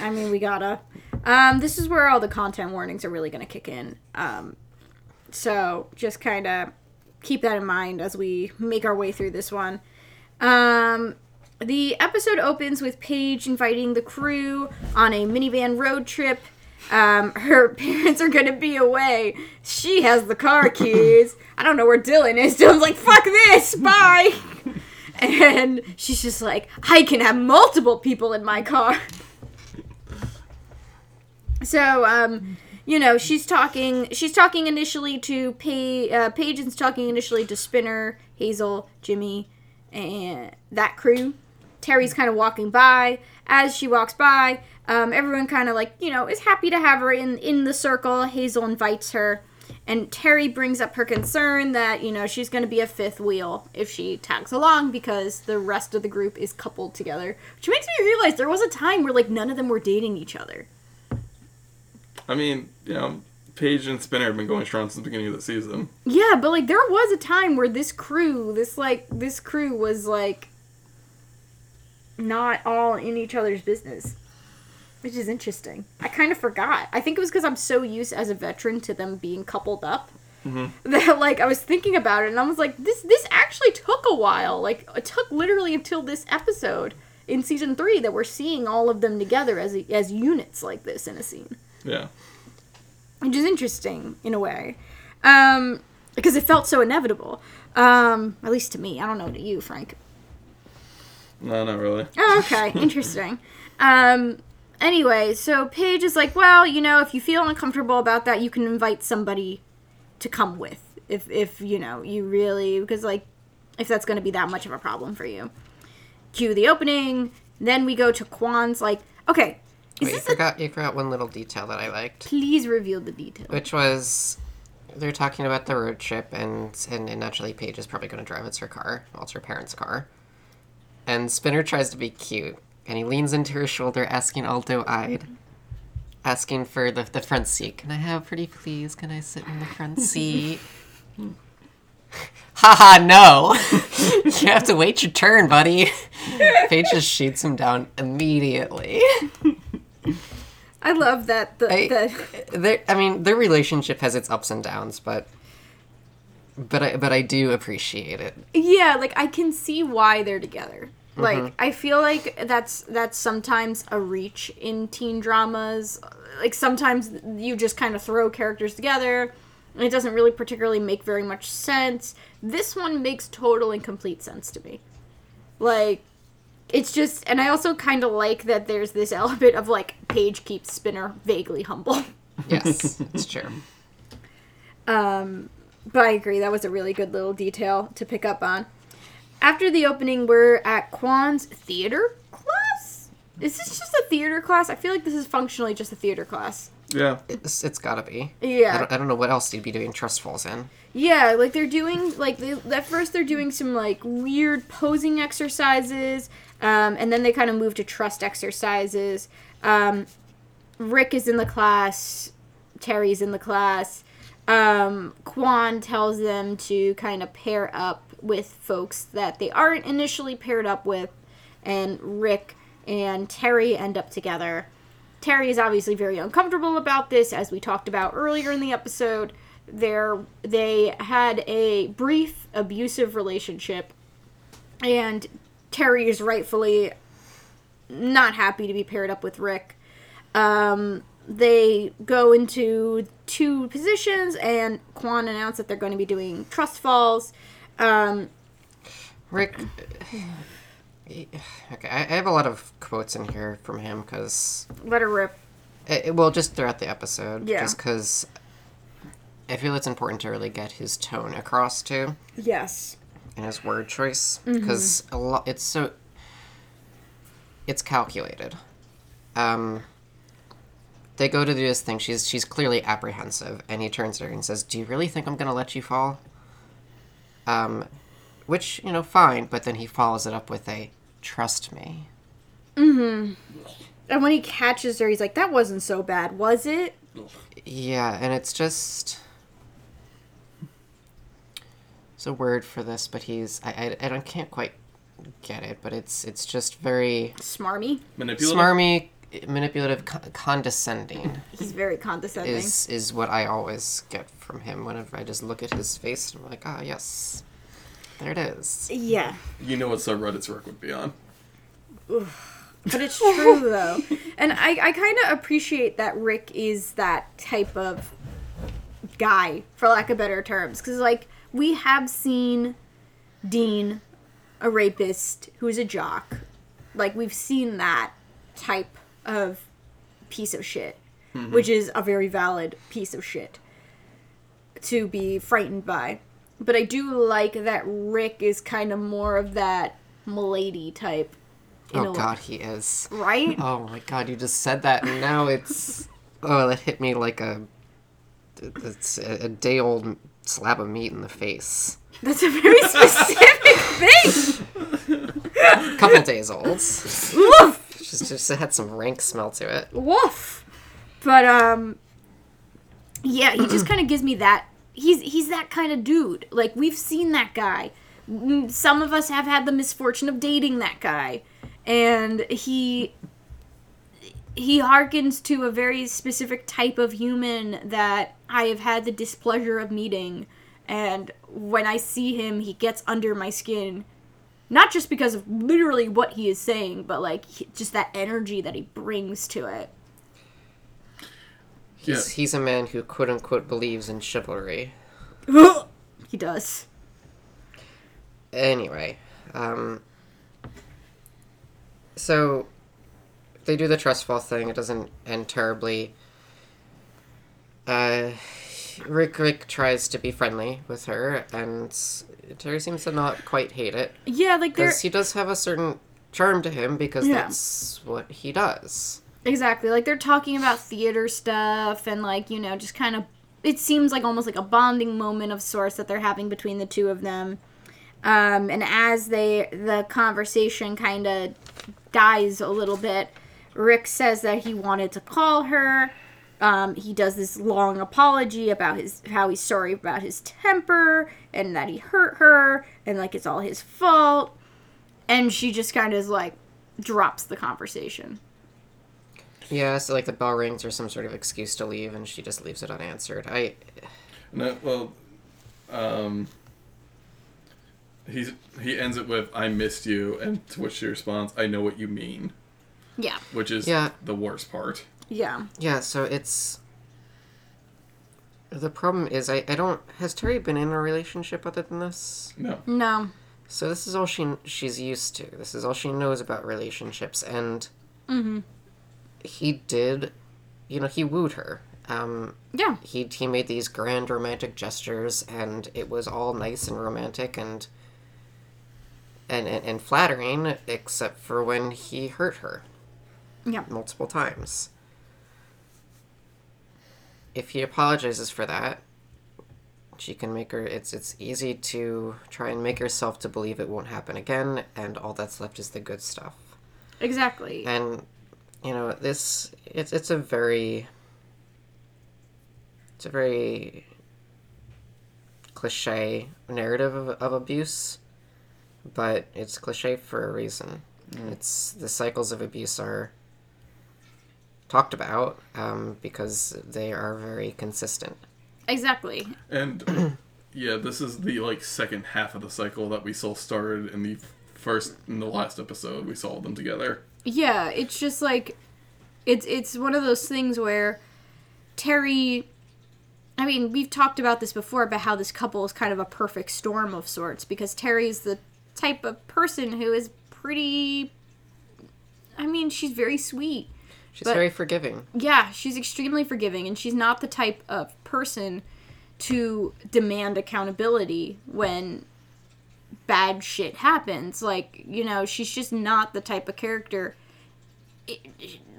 I mean, we gotta. Um, this is where all the content warnings are really gonna kick in. Um, so just kind of keep that in mind as we make our way through this one. Um, the episode opens with Paige inviting the crew on a minivan road trip. Um, her parents are gonna be away. She has the car keys. I don't know where Dylan is. Dylan's like, fuck this, bye. And she's just like, I can have multiple people in my car. So, um, you know, she's talking. She's talking initially to Pay. Uh, Paige is talking initially to Spinner, Hazel, Jimmy, and that crew. Terri's kind of walking by. As she walks by, um, everyone kind of like you know is happy to have her in in the circle. Hazel invites her, and Terri brings up her concern that you know she's going to be a fifth wheel if she tags along because the rest of the group is coupled together. Which makes me realize there was a time where like none of them were dating each other. I mean, you know, Paige and Spinner have been going strong since the beginning of the season. Yeah, but like there was a time where this crew, this like this crew was like not all in each other's business. Which is interesting. I kind of forgot. I think it was because I'm so used as a veteran to them being coupled up mm-hmm. that like I was thinking about it and I was like, this this actually took a while. Like it took literally until this episode in season three that we're seeing all of them together as as units like this in a scene Yeah. which is interesting in a way. Um, because it felt so inevitable. Um, at least to me. I don't know to you frank. No, not really. oh okay. Interesting. Um, anyway so paige is like well you know if you feel uncomfortable about that you can invite somebody to come with if if you know you really because like if that's going to be that much of a problem for you. Cue the opening. Then we go to kwan's like okay is Wait, you this a, forgot you forgot one little detail that I liked, please reveal the detail which was they're talking about the road trip, and and, and naturally Paige is probably going to drive. It's her car. Well, it's her parents' car. And Spinner tries to be cute, and he leans into her shoulder, asking Aldo-eyed, asking for the the front seat. Can I have pretty please? Can I sit in the front seat? Haha, no! you have to wait your turn, buddy. Paige just shoots him down immediately. I love that the, I, the I mean, their relationship has its ups and downs, but but I but I do appreciate it. Yeah, like I can see why they're together. Mm-hmm. Like I feel like that's that's sometimes a reach in teen dramas. Like sometimes you just kind of throw characters together and it doesn't really particularly make very much sense. This one makes total and complete sense to me. Like it's just and I also kind of like that there's this element of like Paige keeps Spinner vaguely humble. Yes, it's true. Um, but I agree, that was a really good little detail to pick up on. After the opening, we're at Kwan's theater class. Is this just a theater class? I feel like this is functionally just a theater class. Yeah. It's, it's gotta be. I Yeah, don't, I don't know what else they'd be doing trust falls in. yeah. Like they're doing like they, at first they're doing some like weird posing exercises, um, and then they kind of move to trust exercises. Um, Rick is in the class. Terri's in the class. Um, Kwan tells them to kind of pair up with folks that they aren't initially paired up with, and Rick and Terri end up together. Terri is obviously very uncomfortable about this, as we talked about earlier in the episode. They're, they had a brief abusive relationship, and Terri is rightfully not happy to be paired up with Rick. Um, they go into two positions, and Kwan announced that they're going to be doing trust falls. Um, Rick. Okay, I have a lot of quotes in here from him because Let her rip. It, well, just throughout the episode. Yeah. Just because I feel it's important to really get his tone across too, Yes. and his word choice, because a lot. It's so. It's calculated. Um. They go to do this thing. She's she's clearly apprehensive, and he turns to her and says, "Do you really think I'm gonna let you fall?" Um, which you know, fine, but then he follows it up with a, "Trust me." And when he catches her, he's like, "That wasn't so bad, was it?" Yeah, and it's just. It's a word for this, but he's I I, I don't can't quite get it, but it's it's just very Smarmy. Manipulative. smarmy, manipulative, con- condescending He's very condescending. is is what I always get from him whenever I just look at his face and I'm like, ah, yes, there it is. Yeah. You know what subreddits Rick would be on. But it's true though. And I, I kind of appreciate that Rick is that type of guy, for lack of better terms. Because, like, we have seen Dean, a rapist who's a jock. Like, we've seen that type of piece of shit, mm-hmm. which is a very valid piece of shit to be frightened by. But I do like that Rick is kind of more of that milady type. Oh a- God, he is. Right? Oh my God, you just said that, and now it's oh, that hit me like a it's a, a day old slab of meat in the face. That's a very specific thing. couple days old. Woof. Just, just it had some rank smell to it. Woof. But um yeah, he just kind of gives me that he's he's that kind of dude. Like we've seen that guy. Mm, Some of us have had the misfortune of dating that guy. And he he harkens to a very specific type of human that I have had the displeasure of meeting. And when I see him, he gets under my skin. Not just because of literally what he is saying, but like just that energy that he brings to it. Yeah. He's, he's a man who quote unquote believes in chivalry. he does. Anyway, um, so they do the trust fall thing. It doesn't end terribly. Uh, Rick Rick tries to be friendly with her, and Terri seems to not quite hate it Yeah, like they're because he does have a certain charm to him because Yeah. that's what he does. Exactly like they're talking about theater stuff and like you know just kind of it seems like almost like a bonding moment of sorts that they're having between the two of them. Um, and as they the conversation kind of dies a little bit, Rick says that he wanted to call her. Um, he does this long apology about his how he's sorry about his temper and that he hurt her and like it's all his fault. And she just kind of like drops the conversation. Yeah, so like the bell rings or some sort of excuse to leave, and she just leaves it unanswered. I No, well, um, he's he ends it with "I missed you," and to which she responds, "I know what you mean," Yeah. which is Yeah. the worst part. Yeah. Yeah, so it's the problem is I, I don't has Terri been in a relationship other than this? No, No. So this is all she she's used to. This is all she knows about relationships and he did you know, he wooed her. Um Yeah. he he made these grand romantic gestures and it was all nice and romantic and and, and, and flattering except for when he hurt her Yeah. multiple times. If he apologizes for that, she can make her it's it's easy to try and make herself to believe it won't happen again and all that's left is the good stuff. Exactly. And you know, this it's it's a very it's a very cliche narrative of, of abuse, but it's cliche for a reason. It's the cycles of abuse are talked about um, because they are very consistent. Exactly. and yeah, this is the like second half of the cycle that we saw started in the first in the last episode. We saw them together. Yeah, it's just like it's it's one of those things where Terri I mean, we've talked about this before about how this couple is kind of a perfect storm of sorts because Terri's the type of person who is pretty. I mean, she's very sweet. She's But- very forgiving. Yeah, she's extremely forgiving, and she's not the type of person to demand accountability when bad shit happens. Like, you know, she's just not the type of character.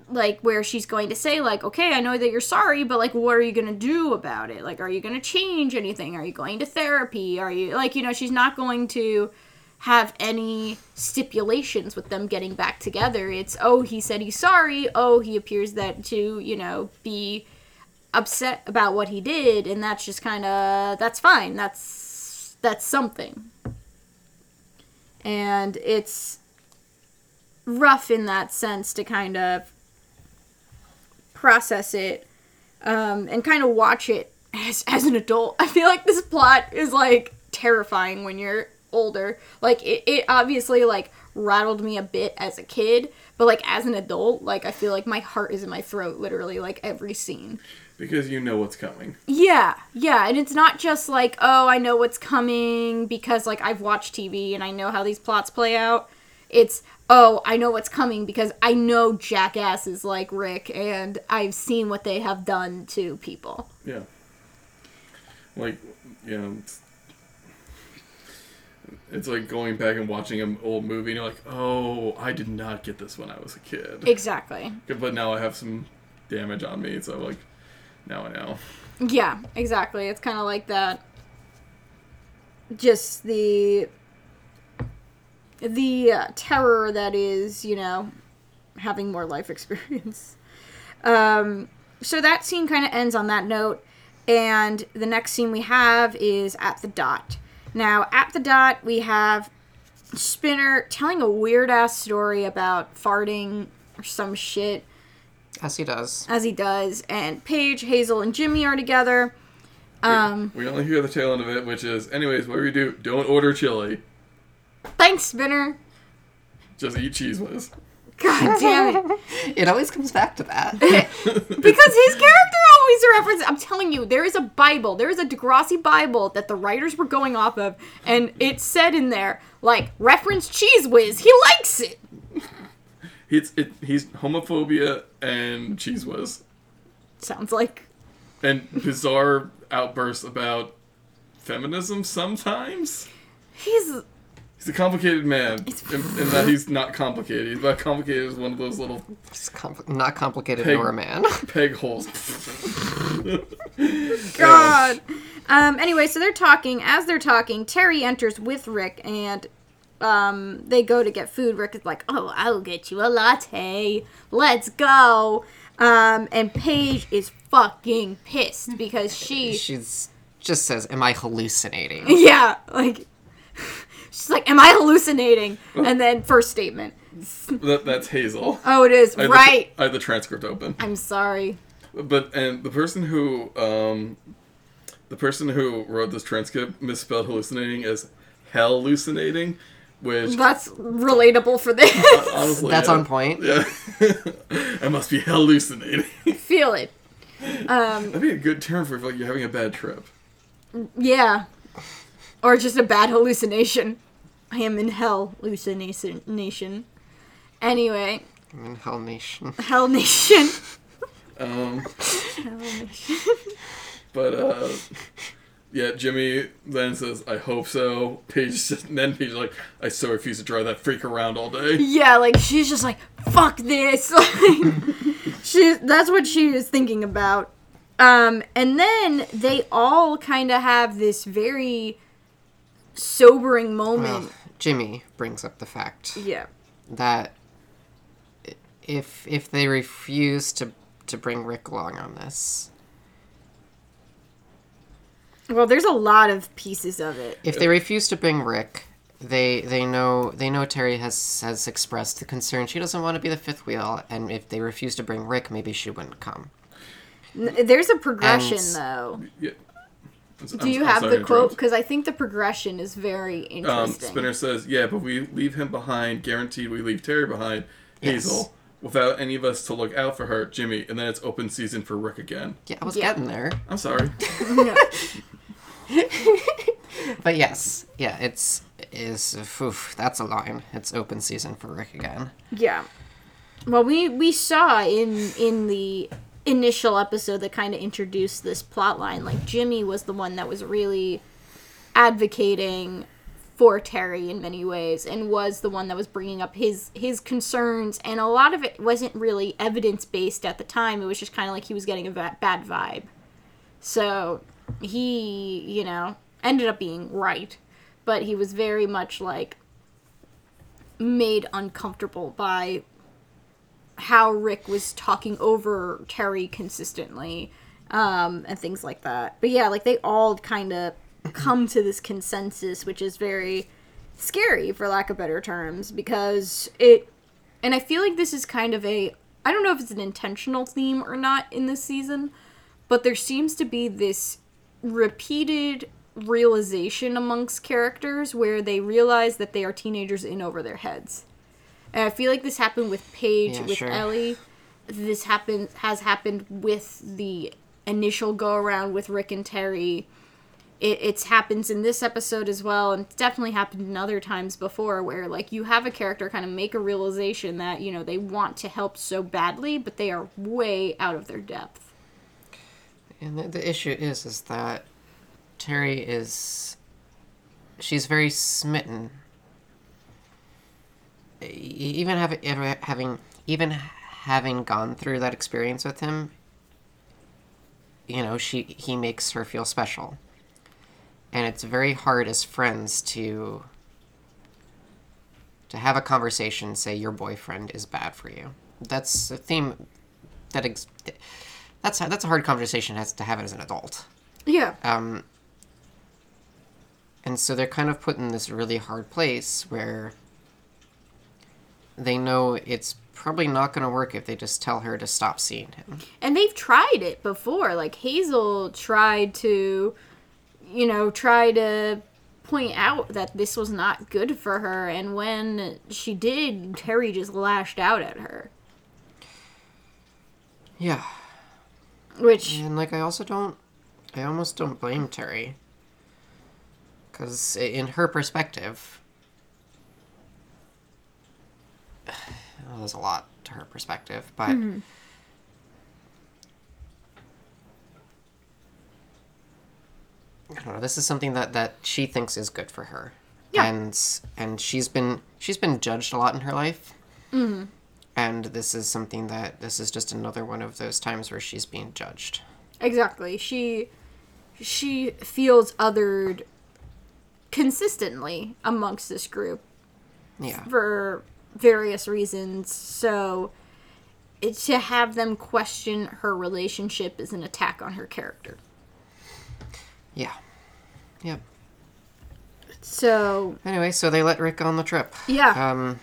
Like, where she's going to say, like, okay, I know that you're sorry, but, like, what are you going to do about it? Like, are you going to change anything? Are you going to therapy? Are you, like, you know, she's not going to have any stipulations with them getting back together. It's oh he said he's sorry. Oh he appears that to you know be upset about what he did, and that's just kind of that's fine. That's that's something. And it's rough in that sense to kind of process it um, and kind of watch it as, as an adult. I feel like this plot is like terrifying when you're older. Like it, it obviously like rattled me a bit as a kid, but like as an adult, like I feel like my heart is in my throat literally like every scene. Because you know what's coming. Yeah, yeah, and it's not just like, oh, I know what's coming because like I've watched TV and I know how these plots play out. It's oh, I know what's coming because I know jackasses like Rick and I've seen what they have done to people. Yeah. Like, you know, it's, it's like going back and watching an old movie and you're like, oh, I did not get this when I was a kid. Exactly. But now I have some damage on me, so like, now I know. Yeah, exactly. It's kind of like that. Just the the uh, terror that is, you know, having more life experience. Um, so that scene kind of ends on that note, and the next scene we have is at the dot. Now, at the dot, we have Spinner telling a weird ass story about farting or some shit As he does. as he does, and Paige, Hazel, and Jimmy are together. Um, We only hear the tail end of it, which is, anyways, what do we do? Don't order chili. thanks, Spinner. Just eat cheese whiz. God damn it. It always comes back to that. Because his character always references. I'm telling you, there is a Bible. There is a Degrassi Bible that the writers were going off of, and it said in there, like, reference Cheese Whiz. He likes it. It's it. He's homophobia and cheese whiz, Sounds like. and bizarre outbursts about feminism. Sometimes He's. he's a complicated man, in, in that he's not complicated. He's not complicated as one of those little It's compl- not complicated Pig. nor a man. peg holes. God. Um, anyway, so they're talking. As they're talking, Terri enters with Rick, and um, they go to get food. Rick is like, "Oh, I'll get you a latte. Let's go." Um, and Paige is fucking pissed because she, She's just says, "Am I hallucinating?" yeah, like she's like, "Am I hallucinating?" And then first statement, that, that's Hazel. "Oh, it is I right." The, I have the transcript open. I'm sorry. But and the person who um, the person who wrote this transcript misspelled hallucinating as hallucinating, which That's relatable for this. honestly That's yeah. on point. Yeah, I must be hallucinating. Feel it. That'd be a good term for like you're having a bad trip. Yeah. Or just a bad hallucination. I am in hell hallucination. Anyway, I'm in Hell Nation. Hell Nation. Um, Hell Nation. but uh, yeah, Jimmy then says, "I hope so." Paige, just, and then Paige like, "I so refuse to drive that freak around all day." yeah, like she's just like, fuck this. Like she that's what she was thinking about. Um, and then they all kind of have this very sobering moment. Well, Jimmy brings up the fact yeah. that if if they refuse to to bring Rick along on this, Well, there's a lot of pieces of it. if they refuse to bring Rick, they they know they know Terri has has expressed the concern she doesn't want to be the fifth wheel, and if they refuse to bring Rick, maybe she wouldn't come. N- There's a progression And- though. Yeah. Do you have the quote? Because I think the progression is very Um, interesting. Spinner says, "Yeah, but we leave him behind. Guaranteed, we leave Terri behind. Yes. Hazel, without any of us to look out for her. Jimmy, and then it's open season for Rick again. Yeah, I was Yeah. getting there. I'm sorry. But yes, yeah, it's is oof, that's a line. It's open season for Rick again. Yeah. Well, we we saw in in the initial episode that kind of introduced this plot line like Jimmy was the one that was really advocating for Terri in many ways and was the one that was bringing up his his concerns. And a lot of it wasn't really evidence based at the time. It was just kind of like he was getting a va- bad vibe. So he you know ended up being right. But he was very much like made uncomfortable by how Rick was talking over Terri consistently um, and things like that. But yeah, like they all kind of come to this consensus, which is very scary, for lack of better terms, because it. And I feel like this is kind of a. I don't know if it's an intentional theme or not in this season, but there seems to be this repeated realization amongst characters where they realize that they are teenagers in over their heads. And I feel like this happened with Paige, Yeah, with sure. Ellie. This happened has happened with the initial go around with Rick and Terri. It it's happens in this episode as well, and it's definitely happened in other times before where like you have a character kind of make a realization that you know they want to help so badly, but they are way out of their depth. And the, the issue is, is that Terri is, she's very smitten. Even ever having, even having gone through that experience with him, you know, she he makes her feel special, and it's very hard as friends to to have a conversation. Say your boyfriend is bad for you. That's a theme that ex- that's that's a hard conversation has to have it as an adult. Yeah. Um, and so they're kind of put in this really hard place where they know it's probably not going to work if they just tell her to stop seeing him. And they've tried it before. Like Hazel tried to, you know, try to point out that this was not good for her. And when she did, Terri just lashed out at her. Yeah. Which, And like I also don't I almost don't blame Terri. Cuz in her perspective well, there's a lot to her perspective, but mm-hmm. I don't know. This is something that that she thinks is good for her, Yeah. and and she's been she's been judged a lot in her life, mm-hmm. and this is something that this is just another one of those times where she's being judged. exactly, she she feels othered consistently amongst this group Yeah, for various reasons. So it, to have them question her relationship is an attack on her character. Yeah, yep. So Anyway, so they let Rick on the trip. yeah, Um,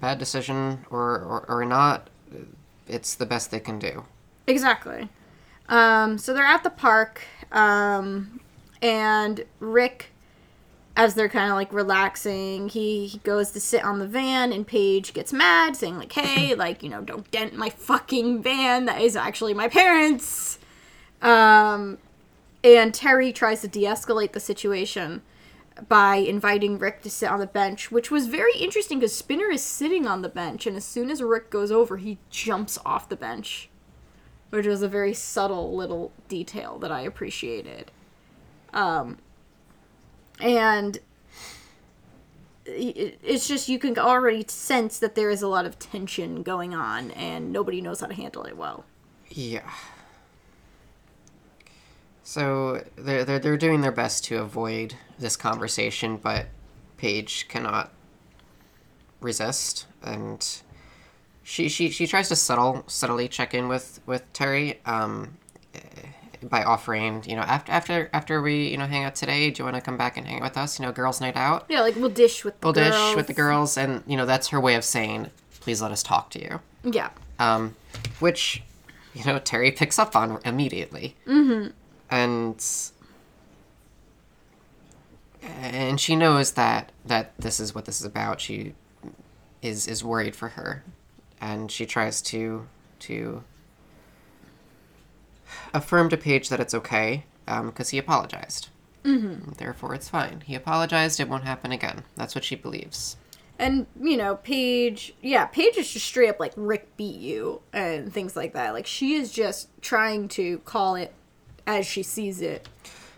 bad decision or, or or not, it's the best they can do. exactly. Um, so they're at the park, um, and Rick, as they're kind of like relaxing, he, he goes to sit on the van, and Paige gets mad, saying like, "Hey, like you know, don't dent my fucking van. That is actually my parents." Um, and Terri tries to de-escalate the situation by inviting Rick to sit on the bench, which was very interesting because Spinner is sitting on the bench, and as soon as Rick goes over, he jumps off the bench, which was a very subtle little detail that I appreciated. Um, and it's just you can already sense that there is a lot of tension going on, and nobody knows how to handle it well. Yeah. So they're they're they're doing their best to avoid this conversation, but Paige cannot resist, and she she she tries to subtle subtly check in with with Terri. Um, by offering, you know, after after after we you know hang out today, do you want to come back and hang out with us? You know, girls' night out. Yeah, like we'll dish with the We'll girls. dish with the girls, and you know that's her way of saying, please let us talk to you. Yeah. Um, which, you know, Terri picks up on immediately. Mm-hmm. And and she knows that that this is what this is about. She is is worried for her, and she tries to to affirm to Paige that it's okay because he apologized. Mm-hmm. Therefore, it's fine. He apologized. It won't happen again. That's what she believes. And you know, Paige, yeah, Paige is just straight up like Rick beat you and things like that. Like she is just trying to call it as she sees it.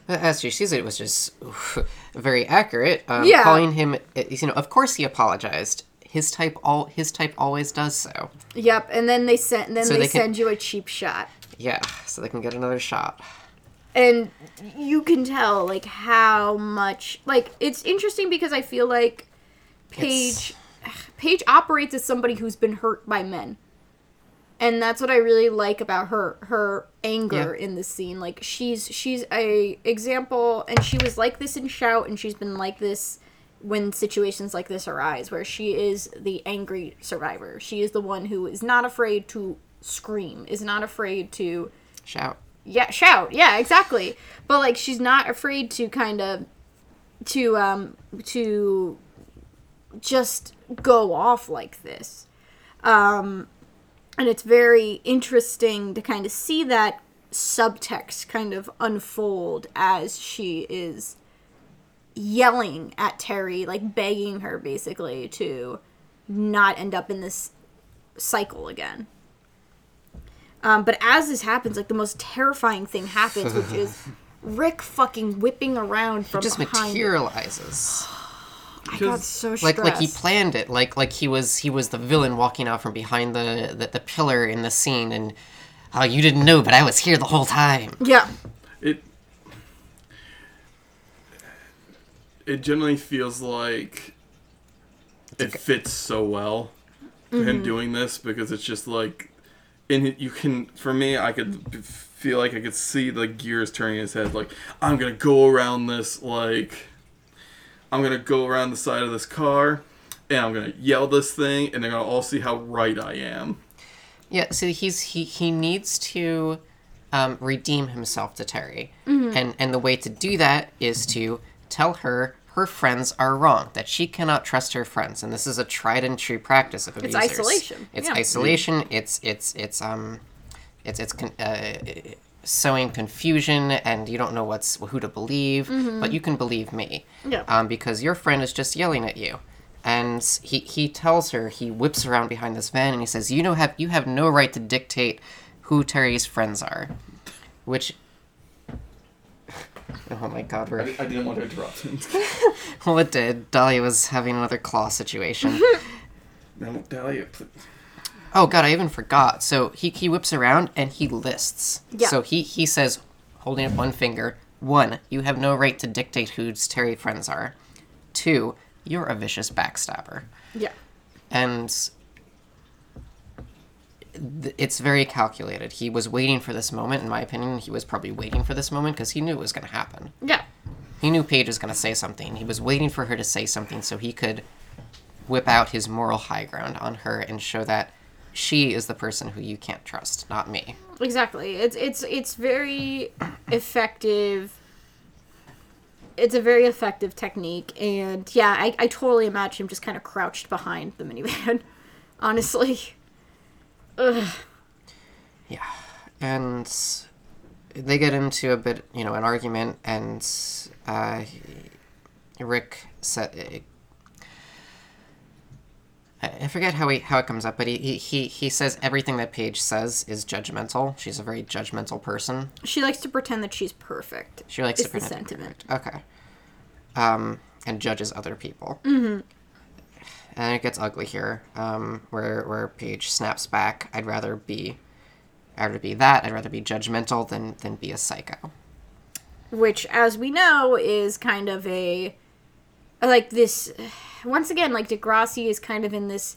As she sees it, it was just oof, very accurate. Um, Yeah. Calling him, uh, you know, of course he apologized. His type all his type always does so. Yep, and then they send then So they, they can- send you a cheap shot. Yeah, so they can get another shot. and you can tell like how much like it's interesting because I feel like Paige Paige operates as somebody who's been hurt by men. And that's what I really like about her her anger Yeah. in this scene. Like she's she's a example and she was like this in Shout and she's been like this when situations like this arise where she is the angry survivor. She is the one who is not afraid to scream, is not afraid to Shout. yeah shout yeah exactly but like she's not afraid to kind of to um to just go off like this um and it's very interesting to kind of see that subtext kind of unfold as she is yelling at Terri like begging her basically to not end up in this cycle again um, but as this happens, like the most terrifying thing happens, which is Rick fucking whipping around from Just behind. materializes. I got so like stressed. like like he planned it. Like like he was he was the villain walking out from behind the the, the pillar in the scene and oh you didn't know but i was here the whole time. Yeah, It it generally feels like it fits so well for him mm-hmm. doing this because it's just like in it- you can for me I could feel like I could see the gears turning in his head like I'm gonna go around this like I'm gonna go around the side of this car and I'm gonna yell this thing and they're gonna all see how right I am. yeah so he's he he needs to um, redeem himself to terri and and the way to do that is to tell her her friends are wrong that she cannot trust her friends and this is a tried and true practice of abusers It's isolation, it's yeah. isolation it's it's it's um it's it's con- uh, sowing confusion and you don't know what's who to believe but you can believe me. Yeah. um, because your friend is just yelling at you. And he, he tells her he whips around behind this van and he says you know have you have no right to dictate who terri's friends are. Which oh my god we're I didn't want to interrupt. Him. well it did? Dahlia was having another claw situation. No, Dahlia, pl- Oh god, I even forgot. So he he whips around and he lists. Yeah. So he he says, holding up one finger, one, you have no right to dictate whose Terri friends are. Two, you're a vicious backstabber. yeah, And th- it's very calculated. He was waiting for this moment, in my opinion. He was probably waiting for this moment because he knew it was going to happen. yeah, He knew Paige was going to say something. He was waiting for her to say something so he could whip out his moral high ground on her and show that she is the person who you can't trust, not me. exactly. It's it's it's very effective. It's a very effective technique, and yeah, I, I totally imagine him just kind of crouched behind the minivan. Honestly, Ugh. Yeah. And they get into a bit, you know, an argument, and uh, Rick said. I forget how he how it comes up, but he, he, he, says everything that Paige says is judgmental. She's a very judgmental person. she likes to pretend that she's perfect. She likes It's to the pretend to be sentiment. perfect. Okay. Um, and judges other people. Mm-hmm. And it gets ugly here, um, where where Paige snaps back. I'd rather be, I'd rather be that. I'd rather be judgmental than than be a psycho. which as we know is kind of a like this once again like degrassi is kind of in this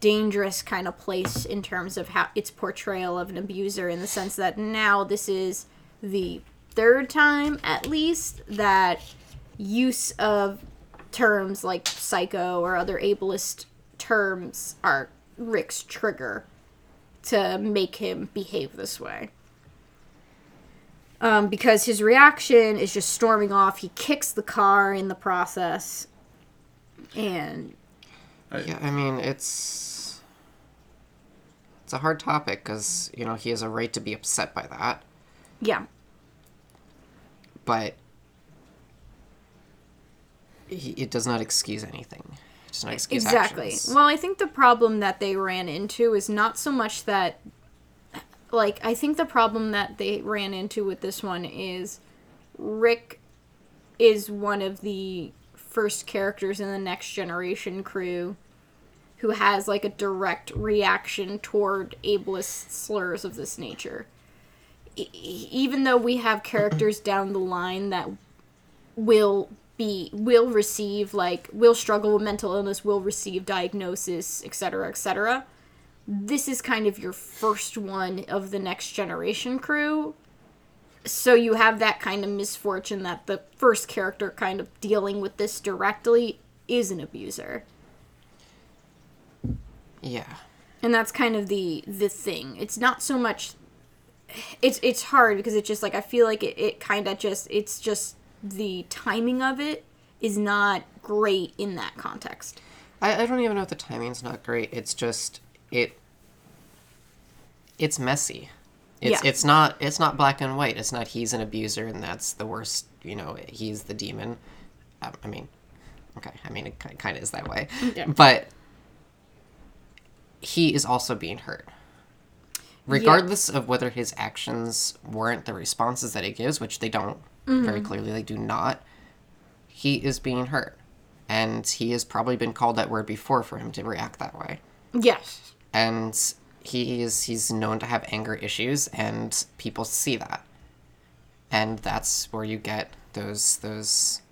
dangerous kind of place in terms of how its portrayal of an abuser in the sense that now this is the third time at least that use of terms like psycho or other ableist terms are rick's trigger to make him behave this way um, because his reaction is just storming off. He kicks the car in the process, and Yeah, I mean it's it's a hard topic because you know he has a right to be upset by that, yeah, but he, it does not excuse anything. It does not excuse exactly. actions. Well, I think the problem that they ran into is not so much that like I think the problem that they ran into with this one is Rick is one of the first characters in the next generation crew who has like a direct reaction toward ableist slurs of this nature. E- even though we have characters down the line that will be will receive like will struggle with mental illness, will receive diagnosis, etc., etc. This is kind of your first one of the next generation crew. So you have that kind of misfortune that the first character kind of dealing with this directly is an abuser. Yeah. and that's kind of the the thing it's not so much it's it's hard because it's just like i feel like it, it kind of just it's just the timing of it is not great in that context I, I don't even know if the timing's not great. It's just it. It's messy. It's Yeah. it's not it's not black and white. It's not he's an abuser and that's the worst. You know, he's the demon. Um, I mean, okay. I mean, it kind of is that way, Yeah. but he is also being hurt. Regardless of whether his actions warrant the responses that he gives, which they don't, very clearly they do not, he is being hurt. And he has probably been called that word before for him to react that way. yes And he is he's known to have anger issues and people see that. And that's where you get those those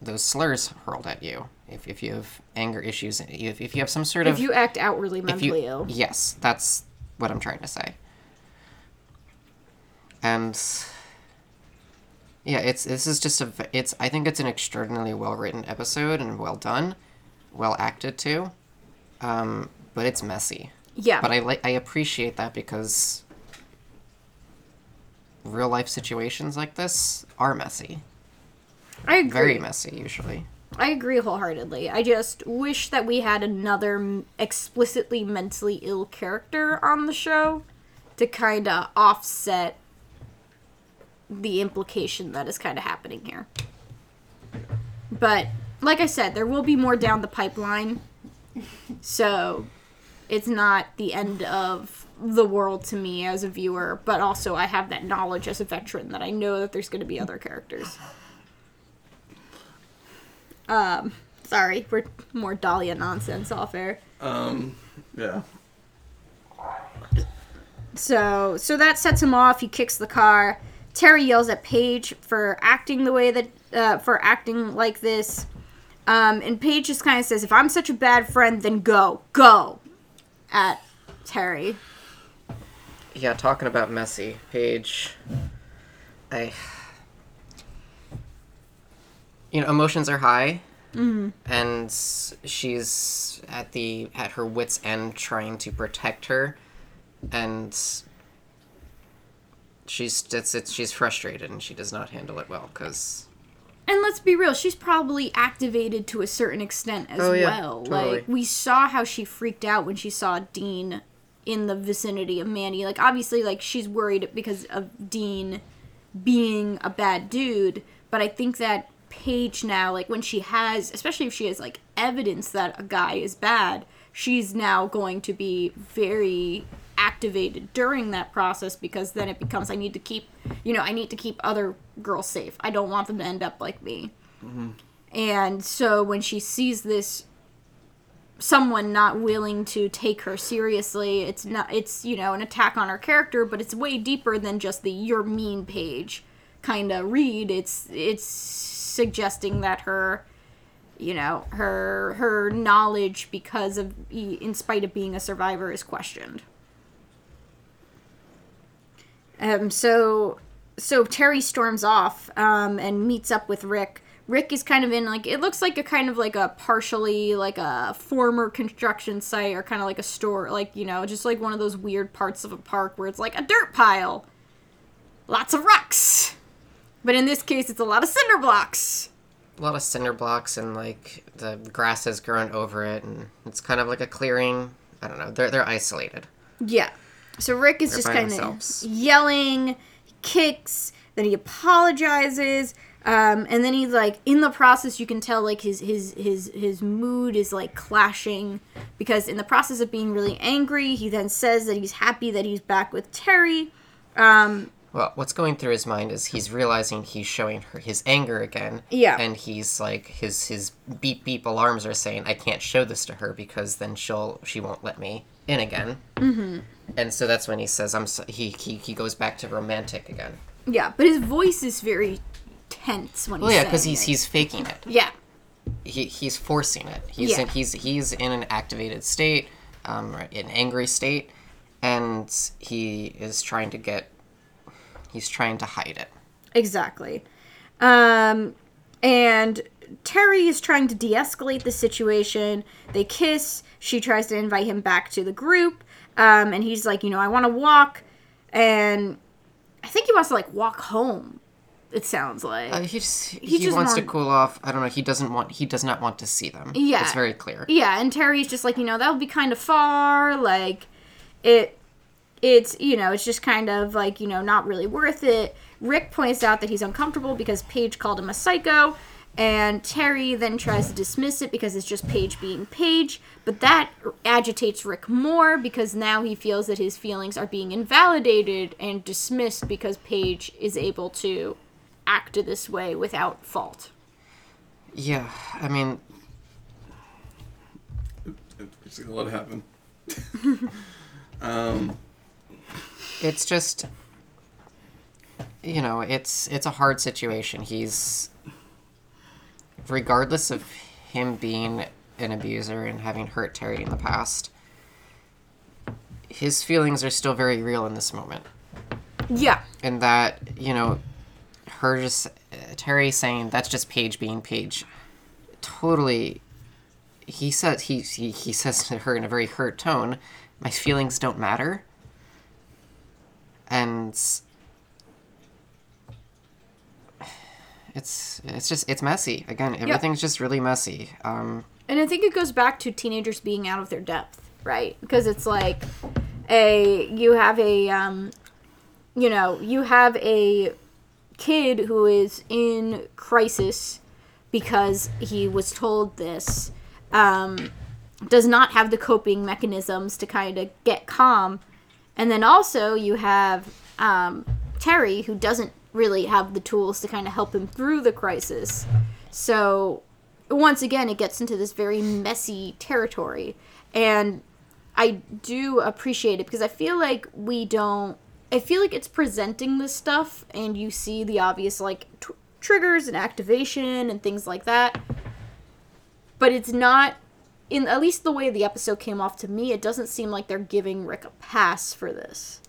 those slurs hurled at you. If, if you have anger issues, if, if you have some sort of if you act outwardly mentally you ill yes that's what i'm trying to say and yeah it's this is just a it's i think it's an extraordinarily well written episode and well done well acted too um but it's messy yeah. But i like i appreciate that because real life situations like this are messy. I agree. Very messy usually. I agree wholeheartedly. I just wish that we had another m- explicitly mentally ill character on the show to kind of offset the implication that is kind of happening here. But like i said there will be more down the pipeline. So it's not the end of the world to me as a viewer but also i have that knowledge as a veteran that i know that there's going to be other characters um sorry we're more dahlia nonsense off air Um, yeah. So so that sets him off. He kicks the car. Terri yells at Paige for acting the way that uh, for acting like this. Um, and Paige just kind of says, "If I'm such a bad friend, then go, go." At Terri. Yeah, talking about messy, Paige. I. You know, emotions are high, mm-hmm. and she's at the at her wits' end trying to protect her, and she's it's, it's she's frustrated and she does not handle it well because And let's be real, she's probably activated to a certain extent as Oh, yeah, well. totally. Like we saw how she freaked out when she saw Dean in the vicinity of Manny. Like obviously like she's worried because of Dean being a bad dude, but I think that Paige now like when she has especially if she has like evidence that a guy is bad, she's now going to be very activated during that process because then it becomes I need to keep you know I need to keep other girls safe. I don't want them to end up like me. Mm-hmm. And so when she sees this someone not willing to take her seriously, it's not it's you know an attack on her character, but it's way deeper than just the you're mean paige kind of read. It's it's suggesting that her you know her her knowledge because of in spite of being a survivor is questioned. Um, so so Terri storms off um, and meets up with Rick. Rick is kind of in like it looks like a kind of like a partially like a former construction site or kind of like a store like you know just like one of those weird parts of a park where it's like a dirt pile, lots of rocks, but in this case it's a lot of cinder blocks. a lot of cinder blocks and like the grass has grown over it and it's kind of like a clearing. I don't know. They're they're isolated. Yeah. So Rick is just kind of yelling, kicks, then he apologizes, Um, and then he's like in the process you can tell like his his his his mood is like clashing because in the process of being really angry he then says that he's happy that he's back with terri um, Well, what's going through his mind is he's realizing he's showing her his anger again. Yeah. And he's like his his beep beep alarms are saying I can't show this to her because then she'll she won't let me in again. Mm-hmm. And so that's when he says I'm so, he he he goes back to romantic again. yeah but his voice is very tense when Well, he's yeah, because he's it. he's faking it. yeah He he's forcing it. He's Yeah. in, he's he's in an activated state, um, an angry state, and he is trying to get. He's trying to hide it. Exactly. Um, and Terri is trying to de escalate the situation. They kiss. She tries to invite him back to the group. Um, and he's like, you know, I want to walk. And I think he wants to, like, walk home, it sounds like. Uh, he just he, just wants to cool off. I don't know. He doesn't want. He does not want to see them. Yeah. it's very clear. yeah, and Terri's just like, you know, that would be kind of far. Like, it. It's, you know, it's just kind of like, you know, not really worth it. Rick points out that he's uncomfortable because Paige called him a psycho. And Terri then tries to dismiss it because it's just Paige being Paige. But that agitates Rick more because now he feels that his feelings are being invalidated and dismissed because Paige is able to act this way without fault. Yeah, I mean, it's gonna let it happen. um, it's just you know, it's it's a hard situation. He's regardless of him being an abuser and having hurt Terri in the past, his feelings are still very real in this moment. Yeah. and that you know her just uh, terri saying that's just paige being paige totally he says he, he he says to her in a very hurt tone my feelings don't matter and it's it's just it's messy again everything's just really messy um And I think it goes back to teenagers being out of their depth, right? Because it's like a you have a um you know, you have a kid who is in crisis because he was told this um does not have the coping mechanisms to kind of get calm. And then also you have um Terri who doesn't really have the tools to kind of help him through the crisis. So once again, it gets into this very messy territory. And I do appreciate it because I feel like we don't. I feel like it's presenting this stuff, and you see the obvious, like, tr- triggers and activation and things like that. But it's not. In at least the way the episode came off to me, it doesn't seem like they're giving Rick a pass for this.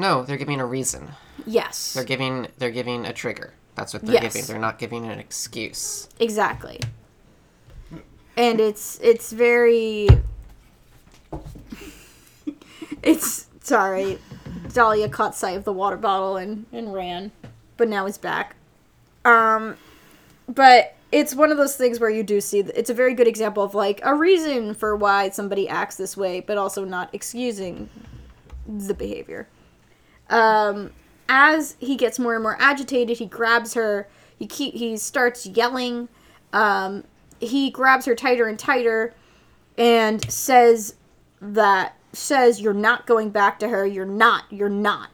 No they're giving a reason Yes. they're giving they're giving a trigger that's what they're Yes. giving they're not giving an excuse Exactly. And it's it's very it's sorry. Dahlia caught sight of the water bottle and, and ran. But now he's back. Um but it's one of those things where you do see it's a very good example of like a reason for why somebody acts this way, but also not excusing the behavior. Um, as he gets more and more agitated, he grabs her. He keep he starts yelling. Um, he grabs her tighter and tighter, and says that says you're not going back to her. You're not. You're not.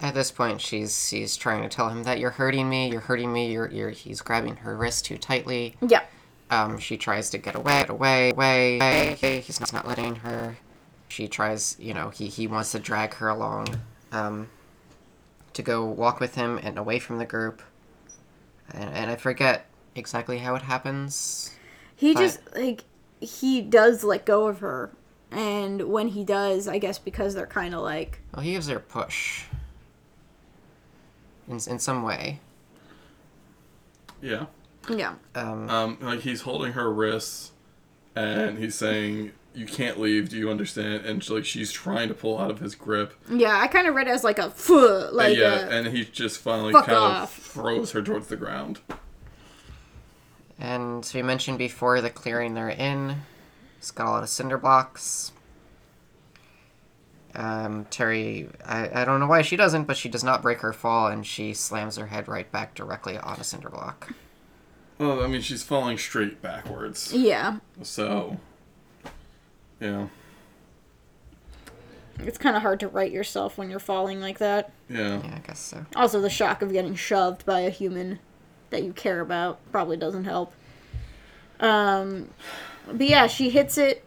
At this point, she's she's trying to tell him that you're hurting me. You're hurting me. You're you're. He's grabbing her wrist too tightly. Yeah. Um, she tries to get away, get away, away. away. He's not, not letting her. She tries, you know, he he wants to drag her along, um, to go walk with him and away from the group. And, and I forget exactly how it happens. He But- just like he does let go of her, and when he does, I guess because they're kind of like Well, he gives her a push. In in some way. yeah. yeah. Um, Um, like he's holding her wrists, and he's saying, "You can't leave. Do you understand?" And she, like she's trying to pull out of his grip. Yeah, I kind of read it as like a "Pho," like and yeah, a, and he just finally kind off. of throws her towards the ground. And we mentioned before the clearing they're in. It's got a lot of cinder blocks. Um, Terri, I, I don't know why she doesn't, but she does not break her fall, and she slams her head right back directly on a cinder block. Well, I mean, she's falling straight backwards. Yeah. So, you know, It's kind of hard to right yourself when you're falling like that. yeah. Yeah, I guess so. Also, the shock of getting shoved by a human that you care about probably doesn't help. Um, but yeah, she hits it.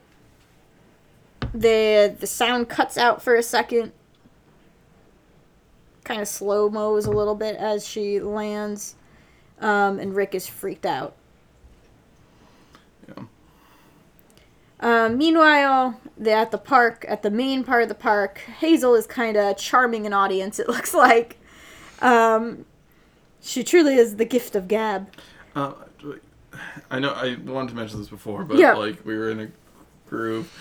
the The sound cuts out for a second. Kind of slow mo's a little bit as she lands, um, and Rick is freaked out. Yeah. Um, meanwhile, they at the park, at the main part of the park, Hazel is kind of charming an audience. It looks like. Um, she truly is the gift of gab. Uh, I know I wanted to mention this before, but Yeah. like we were in a groove.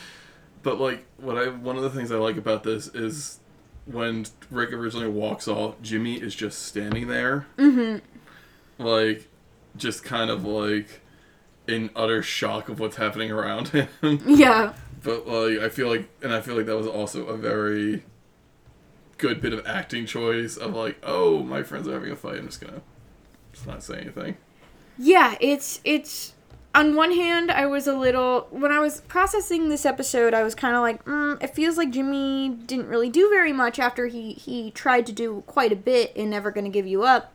But like what I one of the things I like about this is when Rick originally walks off, Jimmy is just standing there. Mm-hmm. Like just kind of like in utter shock of what's happening around him. Yeah. but like I feel like and I feel like that was also a very good bit of acting choice of like, oh, my friends are having a fight, I'm just gonna just not say anything. Yeah, it's it's on one hand, I was a little when I was processing this episode, I was kind of like, mm, it feels like Jimmy didn't really do very much after he he tried to do quite a bit in Never Gonna Give You Up.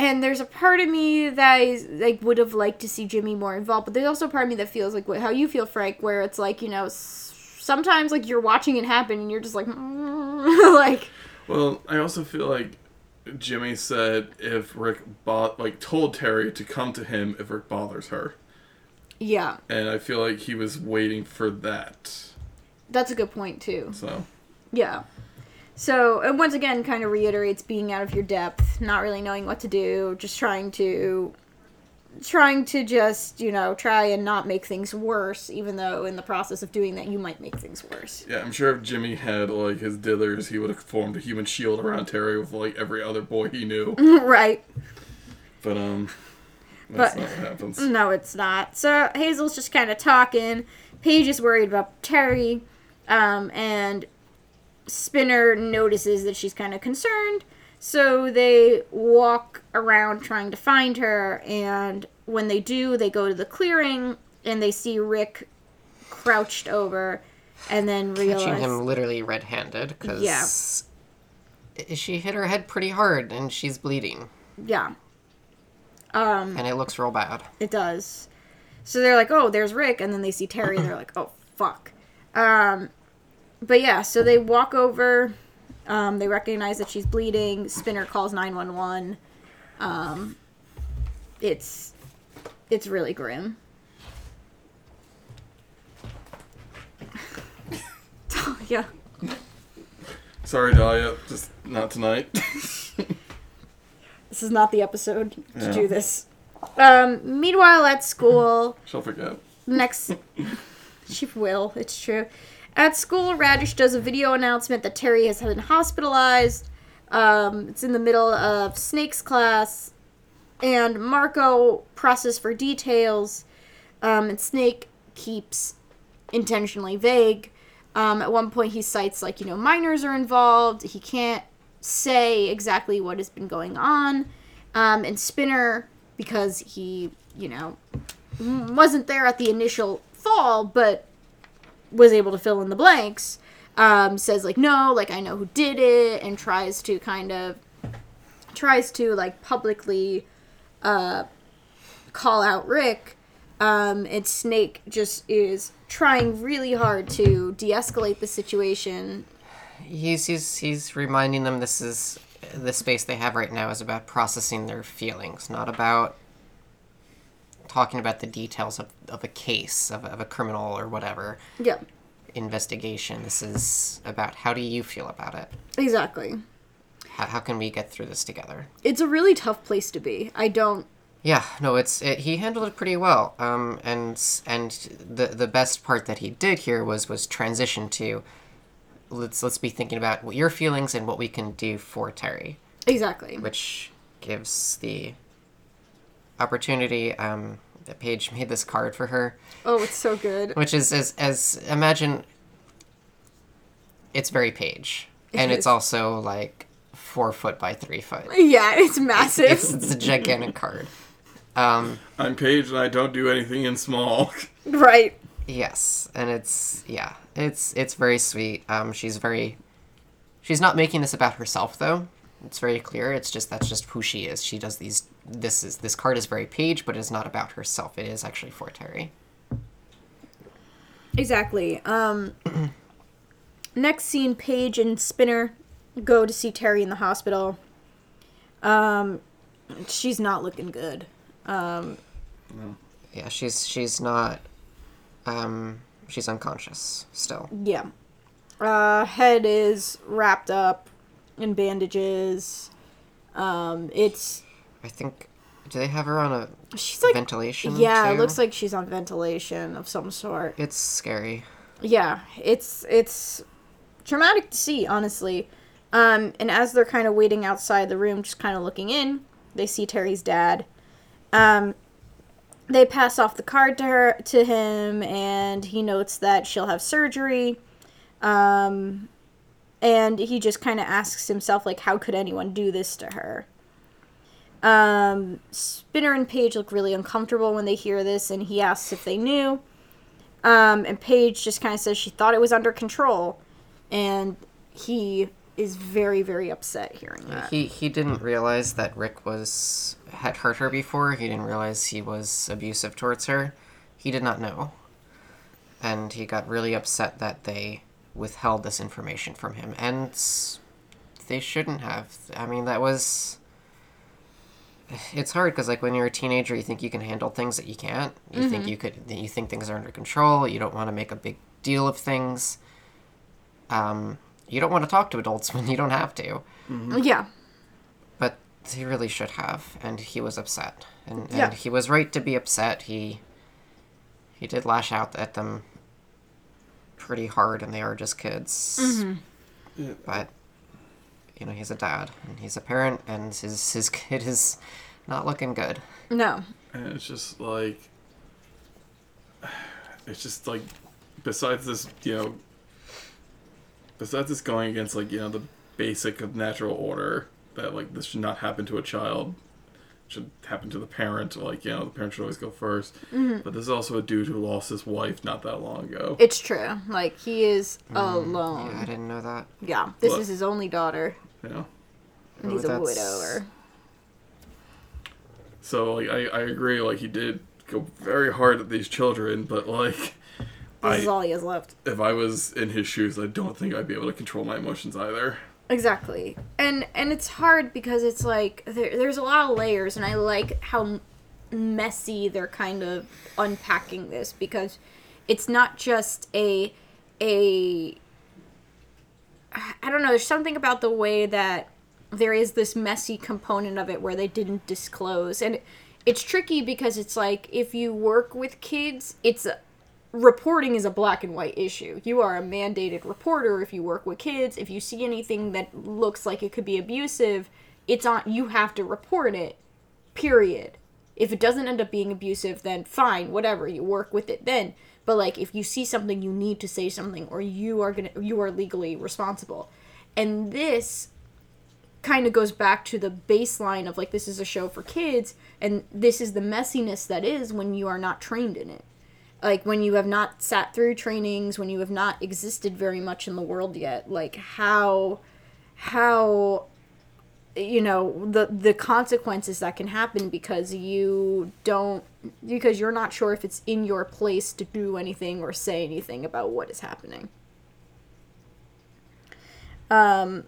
And there's a part of me that is like would have liked to see Jimmy more involved, but there's also a part of me that feels like how you feel, Frank, where it's like you know sometimes like you're watching it happen and you're just like like Well, I also feel like Jimmy said if Rick bo- like told Terri to come to him if Rick bothers her, yeah, and I feel like he was waiting for that. that's a good point too. So Yeah. So, and once again, kind of reiterates being out of your depth, not really knowing what to do, just trying to, trying to just, you know, try and not make things worse, even though in the process of doing that, you might make things worse. yeah, I'm sure if Jimmy had like his dithers, he would have formed a human shield around Terri with like every other boy he knew. right. But um, that's But- not what happens. No, it's not. So, Hazel's just kind of talking. Paige is worried about Terri, um, and Spinner notices that she's kind of concerned. So they walk around trying to find her, and when they do, they go to the clearing and they see Rick crouched over, and then realize Catching him literally red-handed because Yeah. she hit her head pretty hard and she's bleeding, yeah, um, and it looks real bad. It does. So they're like, oh, there's Rick, and then they see Terri, and they're like, oh, fuck. Um, but yeah, so they walk over. Um, they recognize that she's bleeding. Spinner calls nine one one. Um, it's it's really grim. yeah. Sorry, Dahlia, just not tonight. This is not the episode to Yeah. do this. Um, meanwhile, at school, She'll forget. next she will it's true at school raditch does a video announcement that terri has been hospitalized. Um, it's in the middle of snake's class and marco presses for details um, and snake keeps intentionally vague. Um, at one point he cites like you know minors are involved. He can't say exactly what has been going on. Um, and spinner because he you know wasn't there at the initial fall, but was able to fill in the blanks. Um, says like no, like I know who did it, and tries to kind of tries to like publicly uh, call out Rick. Um, and Snake just is trying really hard to de-escalate the situation. He's he's he's reminding them this is the space they have right now is about processing their feelings, not about talking about the details of, of a case of, of a criminal or whatever Yeah, investigation. This is about how do you feel about it? exactly. How, how can we get through this together? It's a really tough place to be. I don't. Yeah, no, it's it, he handled it pretty well. Um, and and the the best part that he did here was was transition to let's let's be thinking about what your feelings and what we can do for Terri, Exactly. which gives the opportunity. Um, that Paige made this card for her, Oh, it's so good. which is as as imagine it's very Paige, and is. it's also like four foot by three foot. Yeah, it's massive. It's, it's a gigantic card. Um, I'm Paige and I don't do anything in small. right. yes, and it's yeah, it's it's very sweet. Um, she's very, she's not making this about herself though. It's very clear. It's just that's just who she is. She does these. This is this card is very Paige, but it's not about herself. It is actually for Terri. Exactly. Um next scene Paige and Spinner go to see Terri in the hospital. Um she's not looking good. Um Yeah, she's she's not. Um, she's unconscious still. yeah. Uh head is wrapped up in bandages. Um it's I think. Do they have her on a she's like ventilation? yeah, it looks like she's on ventilation of some sort. it's scary. yeah it's it's traumatic to see honestly um and as they're kind of waiting outside the room just kind of looking in they see terri's dad um they pass off the card to her to him and he notes that she'll have surgery um and he just kind of asks himself like how could anyone do this to her um spinner and paige look really uncomfortable when they hear this and he asks if they knew um, and Paige just kind of says she thought it was under control, and he is very, very upset hearing that. He he didn't realize that Rick was had hurt her before. He didn't realize he was abusive towards her. He did not know, and he got really upset that they withheld this information from him, and they shouldn't have. I mean, that was. It's hard because, like, when you're a teenager, you think you can handle things that you can't. You think you could. You think things are under control. You don't want to make a big deal of things. Um, you don't want to talk to adults when you don't have to. Yeah, But he really should have, and he was upset, and, and Yeah. he was right to be upset. He he did lash out at them pretty hard, and they are just kids. Mm-hmm. Yeah. But you know, he's a dad, and he's a parent, and his his kid is not looking good. no, And it's just like, it's just like, besides this, you know, besides this going against like you know the basic of natural order that like this should not happen to a child, should happen to the parent. Like you know the parent should always go 1st mm-hmm. But this is also a dude who lost his wife not that long ago. it's true. Like he is alone. Yeah, I didn't know that. Yeah, this Look. is his only daughter, You know. and he's a widower. So like I, I agree like he did go very hard at these children, but like This is all he has left. if I was in his shoes, I don't think I'd be able to control my emotions either. Exactly. And and it's hard because it's like there, there's a lot of layers and I like how messy they're kind of unpacking this because it's not just a a I don't know, there's something about the way that there is this messy component of it where they didn't disclose and it's tricky because it's like if you work with kids, it's reporting is a black and white issue. You are a mandated reporter if you work with kids. If you see anything that looks like it could be abusive, it's on you have to report it. Period. If it doesn't end up being abusive, then fine, whatever, you work with it then. But like if you see something you need to say something or you are going to you are legally responsible. And this kind of goes back to the baseline of like this is a show for kids and this is the messiness that is when you are not trained in it like when you have not sat through trainings when you have not existed very much in the world yet like how how you know the the consequences that can happen because you don't because you're not sure if it's in your place to do anything or say anything about what is happening. Um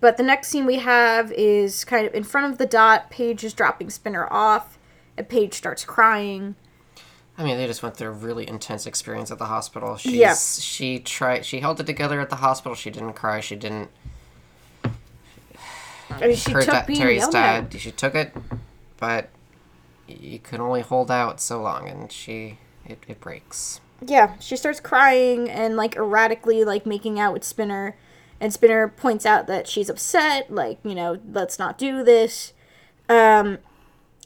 but the next scene we have is kind of in front of the dot paige is dropping spinner off. And paige starts crying I mean, they just went through a really intense experience at the hospital. She's, Yeah. She tried. She held it together at the hospital. She didn't cry. She didn't. I mean, she her took da- being Terri's dad. She took it, but you can only hold out so long, and she it, it breaks. Yeah, she starts crying and like erratically like making out with Spinner, and Spinner points out that she's upset. Like you know, let's not do this. Um,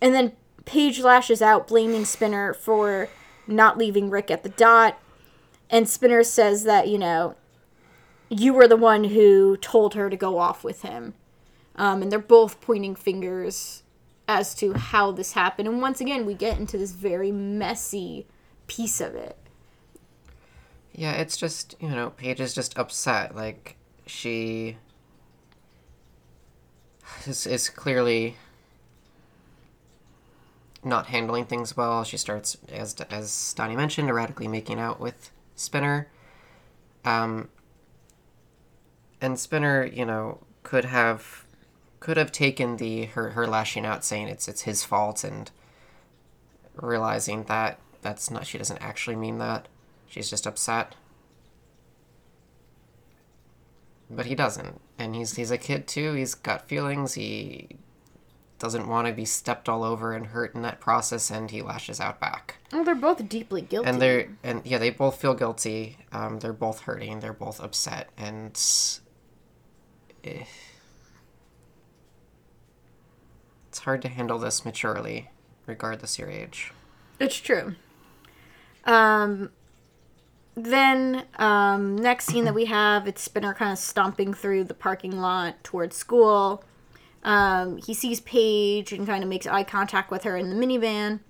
and then Paige lashes out, blaming Spinner for not leaving Rick at the dot. And Spinner says that you know, you were the one who told her to go off with him. Um, and they're both pointing fingers as to how this happened. And once again, we get into this very messy piece of it. Yeah, it's just, you know, Paige is just upset. Like, she is, is clearly not handling things well. She starts, as, as Donnie mentioned, erratically making out with Spinner. Um, and Spinner, you know, could have could have taken the her, her lashing out saying it's it's his fault and realizing that that's not she doesn't actually mean that. She's just upset. But he doesn't. And he's he's a kid too. He's got feelings. He doesn't want to be stepped all over and hurt in that process and he lashes out back Well, they're both deeply guilty. and they're and yeah they both feel guilty um, they're both hurting they're both upset and eh, it's hard to handle this maturely regardless your age It's true. Um, then um, next scene that we have, it's Spinner kind of stomping through the parking lot towards school. Um, he sees Paige and kind of makes eye contact with her in the minivan,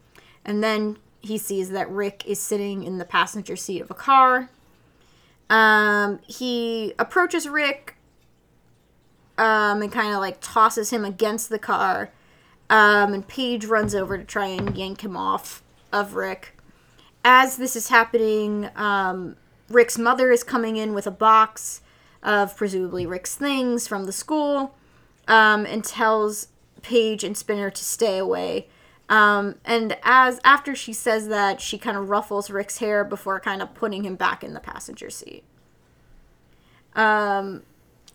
and then he sees that Rick is sitting in the passenger seat of a car. Um, he approaches Rick um, and kind of like tosses him against the car. Um, and Paige runs over to try and yank him off of Rick. As this is happening, um, Rick's mother is coming in with a box of presumably Rick's things from the school um, and tells Paige and Spinner to stay away. Um, and as after she says that, she kind of ruffles Rick's hair before kind of putting him back in the passenger seat. Um,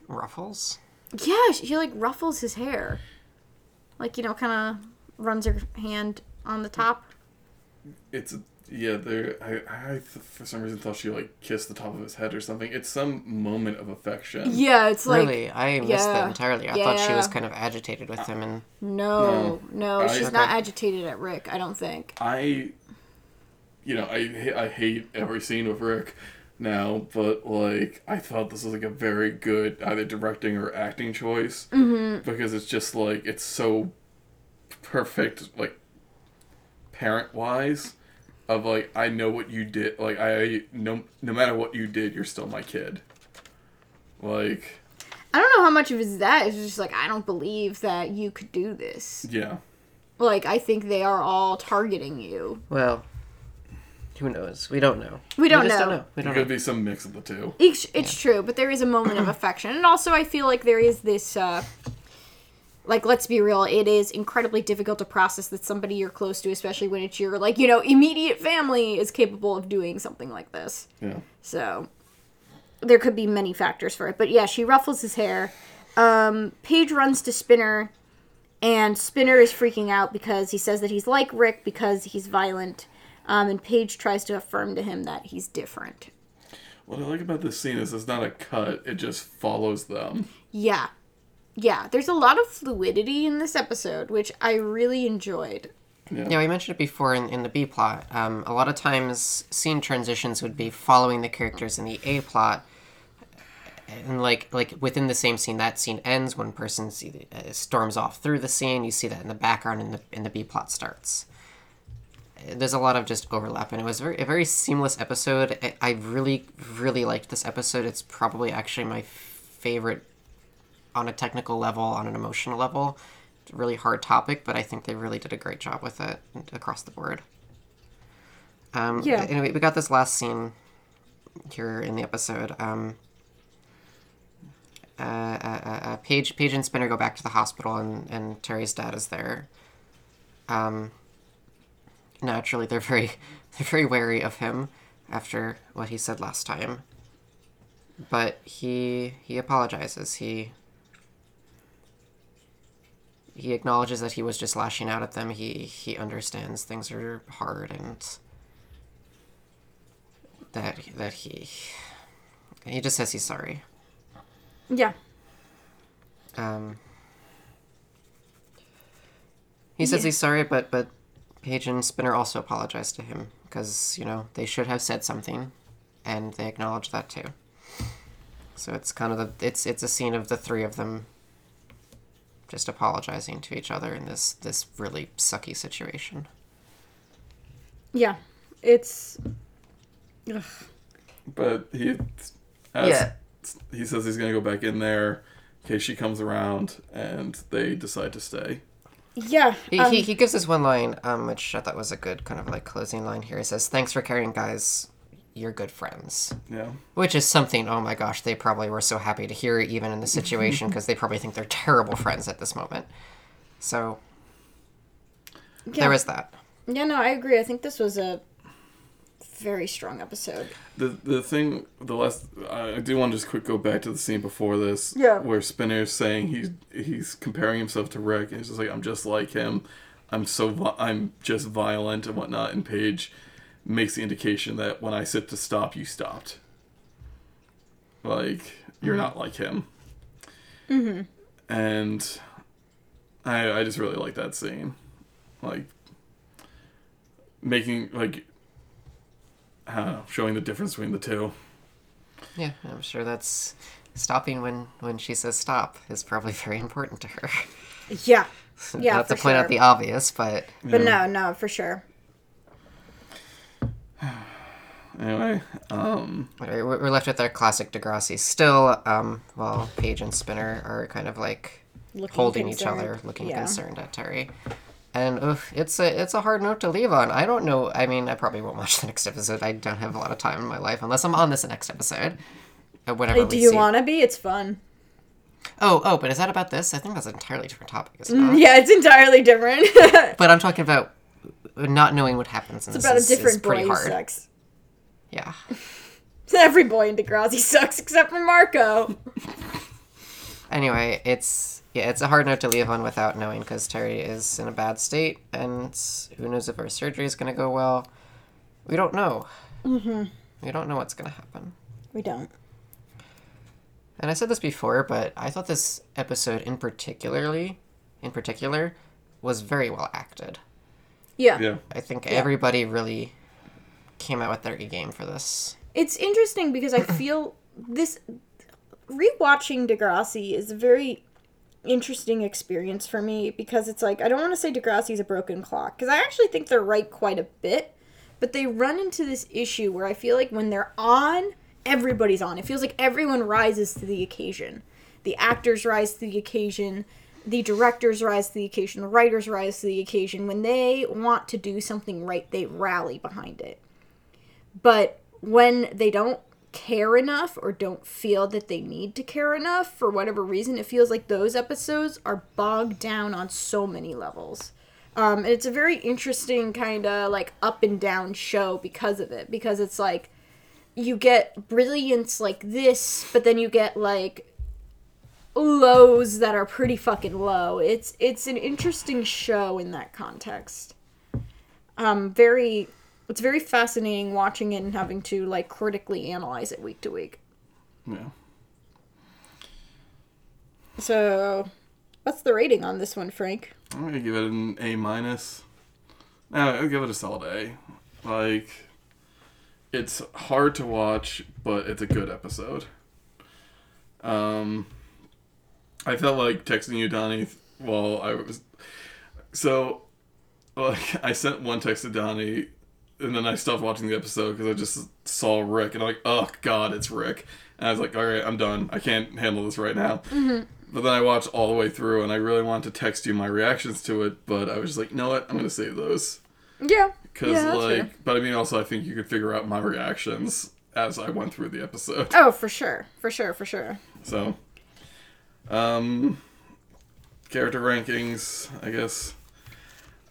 ruffles yeah, she, she like ruffles his hair, like you know, kind of runs her hand on the top. It's yeah. There, I, I th- for some reason thought she like kissed the top of his head or something. It's some moment of affection. Yeah, it's like really i missed yeah, that entirely i thought she was kind of agitated with him and no, no, I- she's not Okay. agitated at Rick. I don't think. I, you know, I I hate every scene with Rick now, but like I thought this was like a very good either directing or acting choice mm-hmm. because it's just like it's so perfect, like parent wise. Of like I know what you did, like I no no matter what you did, you're still my kid. Like I don't know how much of it is that. It's just like I don't believe that you could do this. yeah, Like I think they are all targeting you. well who knows we don't know We don't just know. don't know we it don't could know be some mix of the two. It's, it's true, but there is a moment of affection, and also I feel like there is this. Uh, like, let's be real, it is incredibly difficult to process that somebody you're close to, especially when it's your like you know immediate family, is capable of doing something like this. Yeah. So there could be many factors for it. But yeah, she ruffles his hair. Um, Paige runs to Spinner, and Spinner is freaking out because he says that he's like Rick because he's violent. Um, and Paige tries to affirm to him that he's different. What I like about this scene is it's not a cut; it just follows them. Yeah. Yeah, there's a lot of fluidity in this episode, which I really enjoyed. Yeah, we mentioned it before in, in the B plot. Um, a lot of times, scene transitions would be following the characters in the A plot, and like like within the same scene, that scene ends. One person see, uh, storms off through the scene. You see that in the background, and the in the B plot starts. There's a lot of just overlap, and it was very, a very seamless episode. I, I really, really liked this episode. It's probably actually my favorite on a technical level, on an emotional level. It's a really hard topic, but I think they really did a great job with it across the board. Um, Yeah. Anyway, we got this last scene here in the episode. Um, uh, uh, uh, uh, Paige, Paige and Spinner go back to the hospital, and, and Terri's dad is there. Um, naturally, they're very, they're very wary of him after what he said last time. But he he apologizes. He he acknowledges that he was just lashing out at them. He he understands things are hard and that that he he just says he's sorry. Yeah. Um, he says Yeah. he's sorry, but but Paige and Spinner also apologize to him because you know they should have said something, and they acknowledge that too. So it's kind of the it's it's a scene of the three of them just apologizing to each other in this this really sucky situation. Yeah, it's. Ugh. But he, as, Yeah. he says he's gonna go back in there in case she comes around, and they decide to stay. Yeah. He, um, he, he gives this one line, um, which I thought was a good kind of like closing line here. He says, "Thanks for caring, guys. You're good friends." Yeah. Which is something. Oh my gosh, they probably were so happy to hear, even in the situation, because they probably think they're terrible friends at this moment. So yeah. there is that. Yeah, no, I agree. I think this was a very strong episode. The the thing the last I do want to just quick go back to the scene before this. Yeah. Where Spinner's saying he's he's comparing himself to Rick and he's just like I'm just like him. I'm so I'm just violent and whatnot. And Paige makes the indication that when I said to stop, you stopped. Like you're not like him. Mm-hmm. And I I just really like that scene, like making like I don't know, showing the difference between the two. Yeah, I'm sure that's stopping when when she says stop is probably very important to her. Yeah. Yeah, Not to point sure. out the obvious, but But no, no, for sure. Anyway, um, we're we're left with our classic Degrassi. Still, um, well, Paige and Spinner are kind of like Looking holding each other, looking Yeah. concerned at Terri. And oof, it's a it's a hard note to leave on. I don't know. I mean, I probably won't watch the next episode. I don't have a lot of time in my life unless I'm on this next episode. Uh, Whatever. Hey, do you want to be? It's fun. Oh, oh, but is that about this? I think that's an entirely different topic. Is it not? Yeah, it's entirely different. But I'm talking about not knowing what happens. In it's this about a is, is different boy pretty who hard. sucks. Yeah. Every boy in Degrassi sucks except for Marco. Anyway, it's yeah, it's a hard note to leave on without knowing because Terri is in a bad state, and who knows if her surgery is going to go well. We don't know. Mm-hmm. We don't know what's going to happen. We don't. And I said this before, but I thought this episode in particularly, in particular, was very well acted. Yeah. yeah, I think everybody really came out with their game for this. It's interesting because I feel this rewatching Degrassi is a very interesting experience for me because it's like I don't want to say Degrassi is a broken clock because I actually think they're right quite a bit, but they run into this issue where I feel like when they're on, everybody's on. It feels like everyone rises to the occasion. The actors rise to the occasion, the directors rise to the occasion, the writers rise to the occasion. When they want to do something right, they rally behind it. But when they don't care enough or don't feel that they need to care enough for whatever reason, it feels like those episodes are bogged down on so many levels. Um, and it's a very interesting kind of like up and down show because of it. Because it's like you get brilliance like this, but then you get like lows that are pretty fucking low. It's it's an interesting show in that context. Um, very it's very fascinating watching it and having to like critically analyze it week to week. yeah. So, what's the rating on this one, Frank? I'm gonna give it an A minus. No, I'll give it a solid A. Like, it's hard to watch, but it's a good episode. Um, I felt like texting you, Donnie, while I was. So, like, I sent one text to Donnie, and then I stopped watching the episode because I just saw Rick, and I'm like, oh god, it's Rick. And I was like, all right, I'm done. I can't handle this right now. But then I watched all the way through, and I really wanted to text you my reactions to it, but I was just like, you know what? I'm gonna save those Yeah. because, Yeah, like, fair. but I mean, also I think you could figure out my reactions as I went through the episode. Oh, for sure. For sure, for sure. So, um, character rankings, I guess.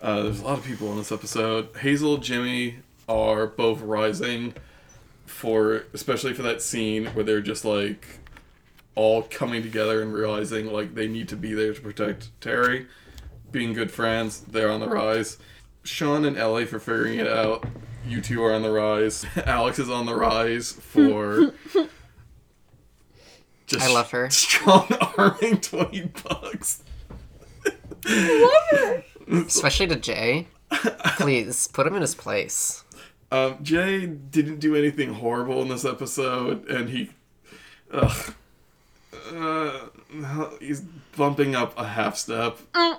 Uh, there's a lot of people in this episode. Hazel, Jimmy are both rising for, especially for that scene where they're just like all coming together and realizing like they need to be there to protect Terri. Being good friends, they're on the rise. Sean and Ellie for figuring it out. You two are on the rise. Alex is on the rise for just I love her. strong arming 20 bucks. Especially to Jay. Please put him in his place. Um, Jay didn't do anything horrible in this episode, and he Ugh. Uh, he's bumping up a half step. Mm.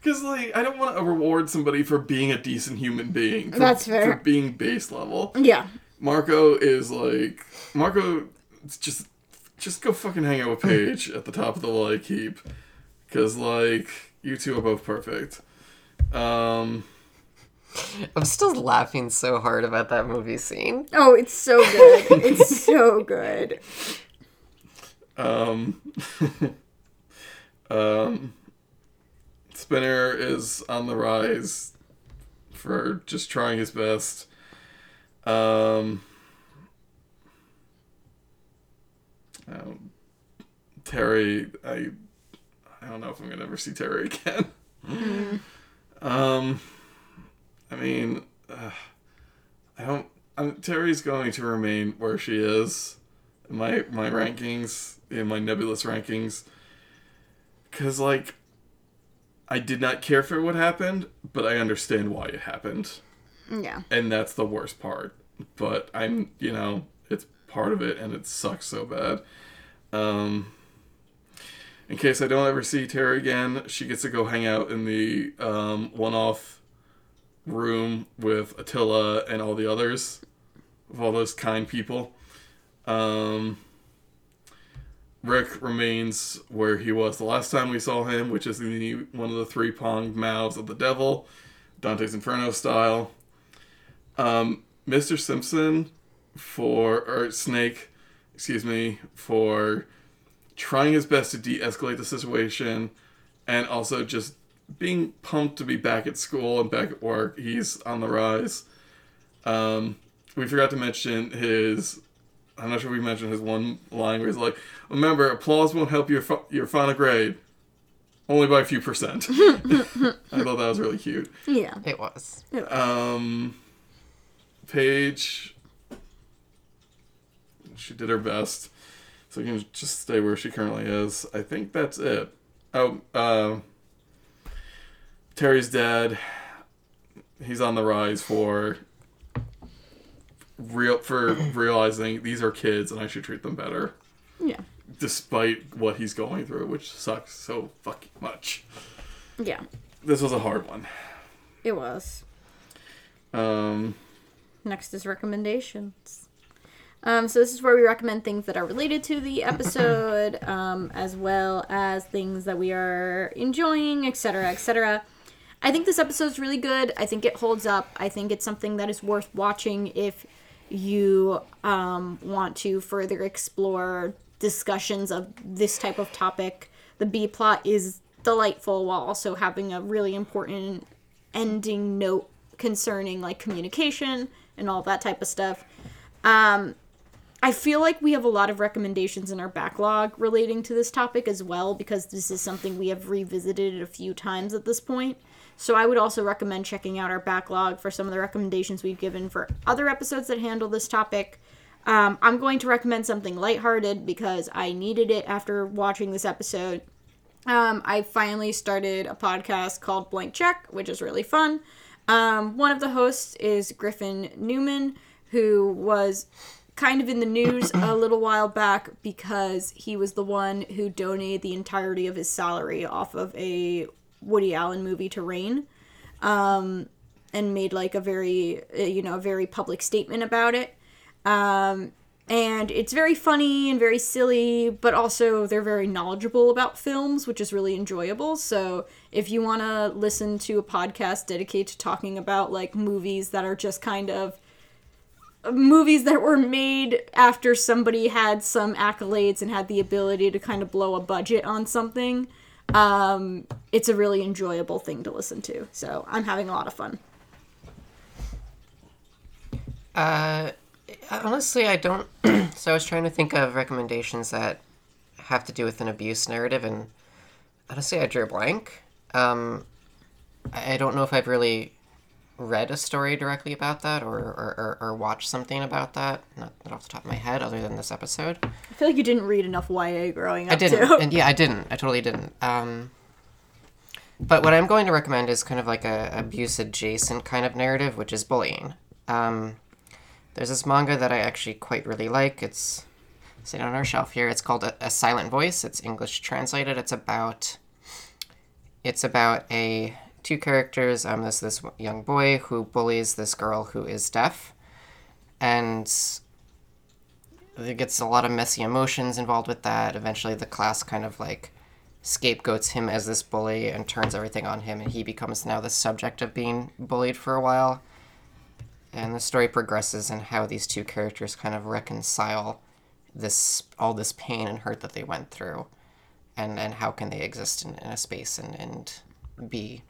Because, like, I don't want to reward somebody for being a decent human being. For, That's fair. For being base level. Yeah. Marco is like Marco. Just, just go fucking hang out with Paige at the top of the like heap, because like you two are both perfect. Um, I'm still laughing so hard about that movie scene. Oh, it's so good. it's so good. um, um, Spinner is on the rise for just trying his best. Um, um, Terri, I, I don't know if I'm gonna ever see Terri again. Um, I mean, uh, I don't. I'm, Terri's going to remain where she is in my my rankings in my nebulous rankings because like I did not care for what happened, but I understand why it happened Yeah. and that's the worst part. But I'm, you know, it's part of it, and it sucks so bad. Um, in case I don't ever see Terri again, she gets to go hang out in the um, one-off room with Attila and all the others, of all those kind people. Um, Rick remains where he was the last time we saw him, which is in the, one of the three pronged mouths of the devil, Dante's Inferno style um, Mr. Simpson for or Snake, excuse me, for trying his best to de-escalate the situation, and also just being pumped to be back at school and back at work. He's on the rise. Um, we forgot to mention his. I'm not sure we mentioned his one line where he's like, "Remember, applause won't help your fi- your final grade, only by a few percent." I thought that was really cute. Yeah. It was. Um, Paige, she did her best, so you can just stay where she currently is. I think that's it. Oh, uh, Terri's dad. He's on the rise for real for realizing these are kids and I should treat them better, Yeah. despite what he's going through, which sucks so fucking much. Yeah. This was a hard one. It was. Um, Next is recommendations. Um, so this is where we recommend things that are related to the episode, um, as well as things that we are enjoying, etc., etc. I think this episode's really good. I think it holds up. I think it's something that is worth watching if you um, want to further explore discussions of this type of topic. The B plot is delightful while also having a really important ending note concerning like communication and all that type of stuff. Um, I feel like we have a lot of recommendations in our backlog relating to this topic as well because this is something we have revisited a few times at this point. So I would also recommend checking out our backlog for some of the recommendations we've given for other episodes that handle this topic. Um, I'm going to recommend something lighthearted because I needed it after watching this episode. Um, I finally started a podcast called Blank Check, which is really fun. Um, one of the hosts is Griffin Newman, who was kind of in the news a little while back because he was the one who donated the entirety of his salary off of a Woody Allen movie to RAINN, um, and made like a very, uh, you know, a very public statement about it. Um, and it's very funny and very silly, but also they're very knowledgeable about films, which is really enjoyable. So if you want to listen to a podcast dedicated to talking about like movies that are just kind of movies that were made after somebody had some accolades and had the ability to kind of blow a budget on something, um, it's a really enjoyable thing to listen to. So I'm having a lot of fun. Uh, honestly, I don't. so I was trying to think of recommendations that have to do with an abuse narrative, and honestly, I drew a blank. Um, I I don't know if I've really read a story directly about that or, or, or, or watched something about that. Not, not off the top of my head, other than this episode. I feel like you didn't read enough YA growing up. I didn't, Too. and yeah, I didn't. I totally didn't. Um, but what I'm going to recommend is kind of like a abuse adjacent kind of narrative, which is bullying. Um, there's this manga that I actually quite really like. It's sitting on our shelf here. It's called a, a Silent Voice. It's English translated. It's about it's about a two characters. Um, there's this young boy who bullies this girl who is deaf, and it gets a lot of messy emotions involved with that. Eventually, the class kind of like scapegoats him as this bully and turns everything on him, and he becomes now the subject of being bullied for a while. And the story progresses and how these two characters kind of reconcile this all this pain and hurt that they went through, and and how can they exist in, in a space and and be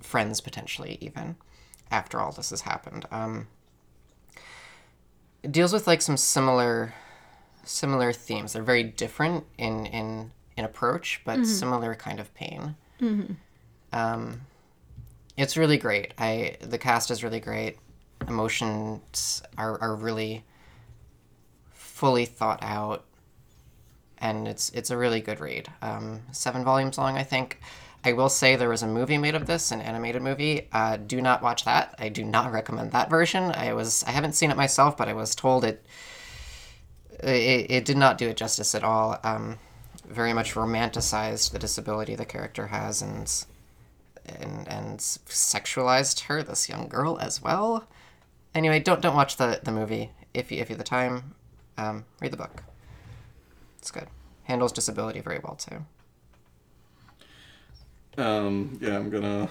friends potentially even after all this has happened. Um, it deals with like some similar similar themes. They're very different in in in approach, but similar kind of pain. Um, it's really great. I the cast is really great. Emotions are, are really fully thought out, and it's it's a really good read. Um, seven volumes long, I think. I will say there was a movie made of this, an animated movie. Uh, do not watch that. I do not recommend that version. I was I haven't seen it myself, but I was told it it, it did not do it justice at all. Um, very much romanticized the disability the character has and and and sexualized her, this young girl as well. Anyway, don't don't watch the, the movie if you if you have the time. Um, read the book. It's good. Handles disability very well too. Um, yeah, I'm gonna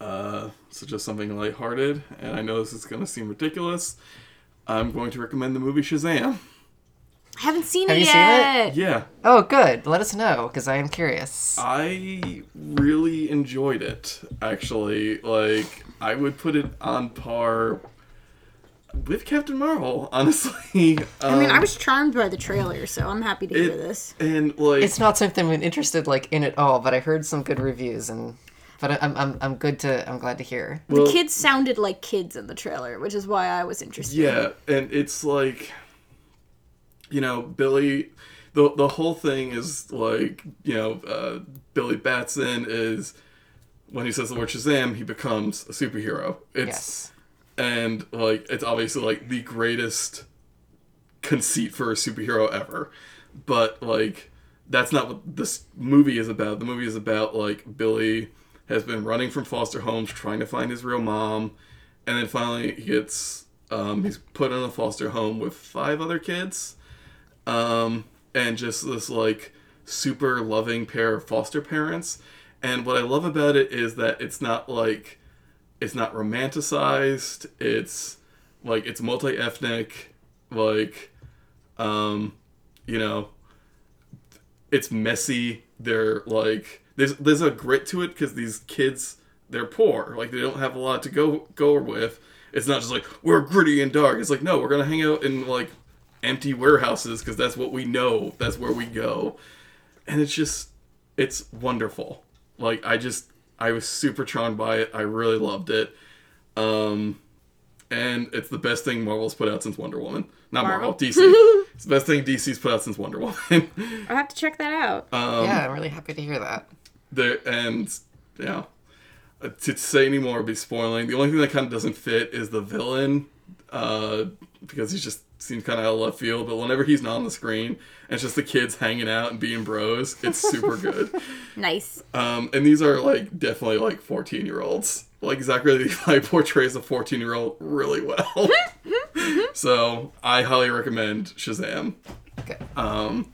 uh, suggest something lighthearted, and I know this is gonna seem ridiculous. I'm going to recommend the movie Shazam. I haven't seen Have it you seen it? yet. Yeah, Oh, good. Let us know because I am curious. I really enjoyed it. Actually, like I would put it on par with Captain Marvel. Honestly, I mean, I Um, was charmed by the trailer, so I'm happy to hear this. and like It's not something I'm interested like in at all, but I heard some good reviews and. But I- I'm, I'm, I'm good to I'm glad to hear. well, the kids sounded like kids in the trailer, which is why I was interested. Yeah, and it's like, you know, Billy. The the whole thing is like, you know, uh, Billy Batson is when he says the word Shazam, he becomes a superhero. It's Yes. And like it's obviously like the greatest conceit for a superhero ever, but like that's not what this movie is about. The movie is about like Billy has been running from foster homes trying to find his real mom, and then finally he gets um, he's put in a foster home with five other kids, um, and just this like super loving pair of foster parents. And what I love about it is that it's not like it's not romanticized. It's like it's multi-ethnic, like um, you know, it's messy. They're like there's there's a grit to it because these kids they're poor. Like they don't have a lot to go go with. It's not just like we're gritty and dark. It's like no, we're gonna hang out in like empty warehouses because that's what we know. That's where we go, and it's just it's wonderful. Like I just I was super charmed by it. I really loved it. Um, and it's the best thing Marvel's put out since Wonder Woman. Not Marvel, Marvel? DC. it's the best thing DC's put out since Wonder Woman. I'll have to check that out. um, yeah, I'm really happy to hear that. there and yeah, uh, to say any more would be spoiling. The only thing that kind of doesn't fit is the villain, uh, because he's just seems kind of out of left field. But whenever he's not on the screen, and it's just the kids hanging out and being bros, it's super good. Nice. Um, and these are like definitely like fourteen year olds. Like Zachary Levi portrays a fourteen year old really well. so I highly recommend Shazam. Okay. Um,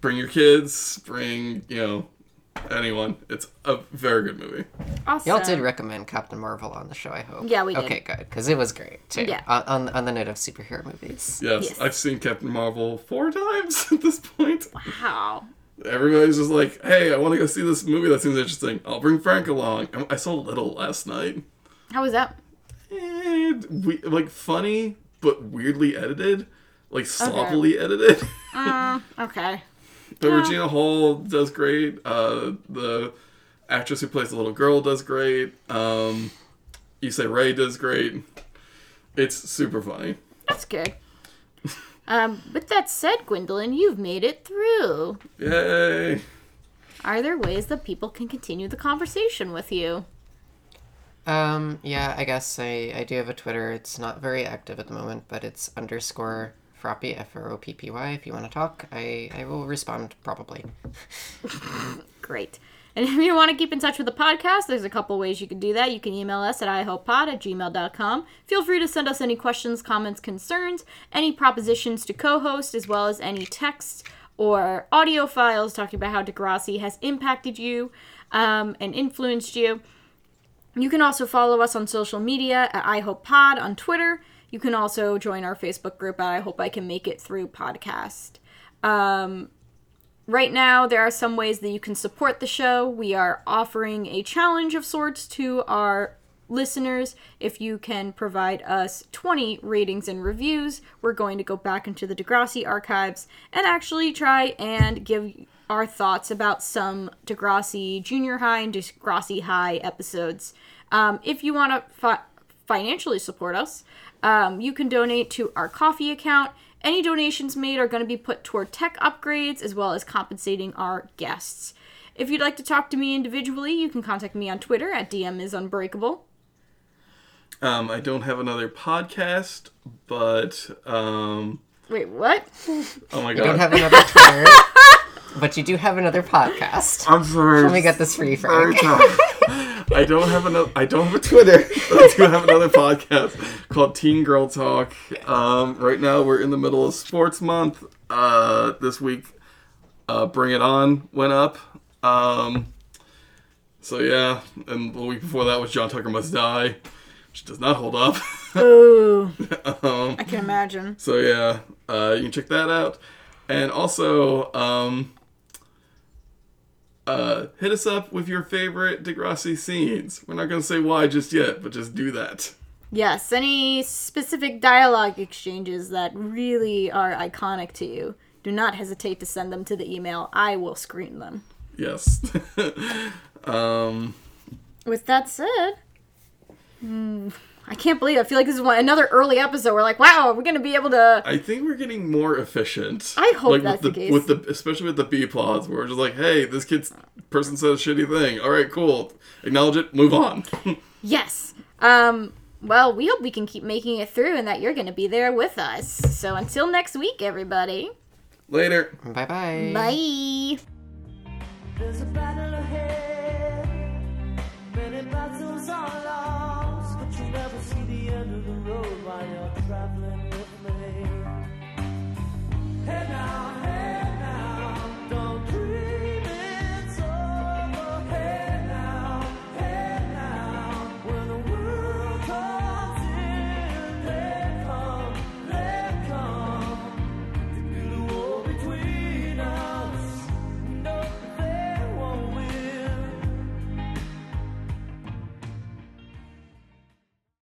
bring your kids, bring you know anyone. It's a very good movie. Awesome. Y'all did recommend Captain Marvel on the show, I hope. Yeah, we did. Okay, good, because it was great too. Yeah. On, on on the note of superhero movies. Yes, Yes. I've seen Captain Marvel four times at this point. Wow. Everybody's just like, "Hey, I want to go see this movie. That seems interesting. I'll bring Frank along." I- I saw Little last night. How was that? And we, like funny but weirdly edited, like sloppily edited. Uh, okay. But Regina Hall does great. Uh, the actress who plays the little girl does great. Um, Issa Rae does great. It's super funny. That's good. Um, with that said, Gwendolyn, you've made it through. Yay! Are there ways that people can continue the conversation with you? Um, yeah, I guess I, I do have a Twitter. It's not very active at the moment, but it's underscore Froppy, F R O P P Y. If you want to talk, I, I will respond probably. Great. And if you want to keep in touch with the podcast, there's a couple ways you can do that. You can email us at ihopepod at gmail.com. Feel free to send us any questions, comments, concerns, any propositions to co host, as well as any text or audio files talking about how Degrassi has impacted you um, and influenced you. You can also follow us on social media at ihopepod on Twitter. You can also join our Facebook group I Hope I Can Make It Through podcast. Um, Right now, there are some ways that you can support the show. We are offering a challenge of sorts to our listeners. If you can provide us 20 ratings and reviews, we're going to go back into the Degrassi archives and actually try and give our thoughts about some Degrassi Junior High and Degrassi High episodes. Um, if you want to fi- financially support us, um, you can donate to our Ko-fi account. Any donations made are going to be put toward tech upgrades as well as compensating our guests. If you'd like to talk to me individually, you can contact me on Twitter at DM is unbreakable. Um, I don't have another podcast, but um, Wait, what? oh my You god, don't have another Twitter, but you do have another podcast. I'm sorry. Let me get this for you, Very Frank. tough. I don't have another. I don't have a Twitter. I do have another podcast called Teen Girl Talk. Um, right now we're in the middle of Sports Month. Uh, this week, uh, Bring It On went up. Um, so yeah, and the week before that was John Tucker Must Die, which does not hold up. Ooh, um, I can imagine. so yeah, uh, you can check that out, and also um, uh, hit us up with your favorite Degrassi scenes. We're not gonna say why just yet, but just do that. Yes, any specific dialogue exchanges that really are iconic to you, do not hesitate to send them to the email. I will screen them. Yes. um, With that said, hmm, I can't believe I feel like this is one, another early episode. We're like, wow, we're gonna be able to. I think we're getting more efficient. I hope like, that's with the the, case. With the especially with the B plots, where we're just like, hey, this kid's person said a shitty thing. All right, cool. Acknowledge it. Move on. Yes. Um. Well, we hope we can keep making it through, and that you're gonna be there with us. So until next week, everybody. Later. Bye bye. Bye. There's a battle ahead. Many battles are lost, the end of the road while you're traveling with me. Head down.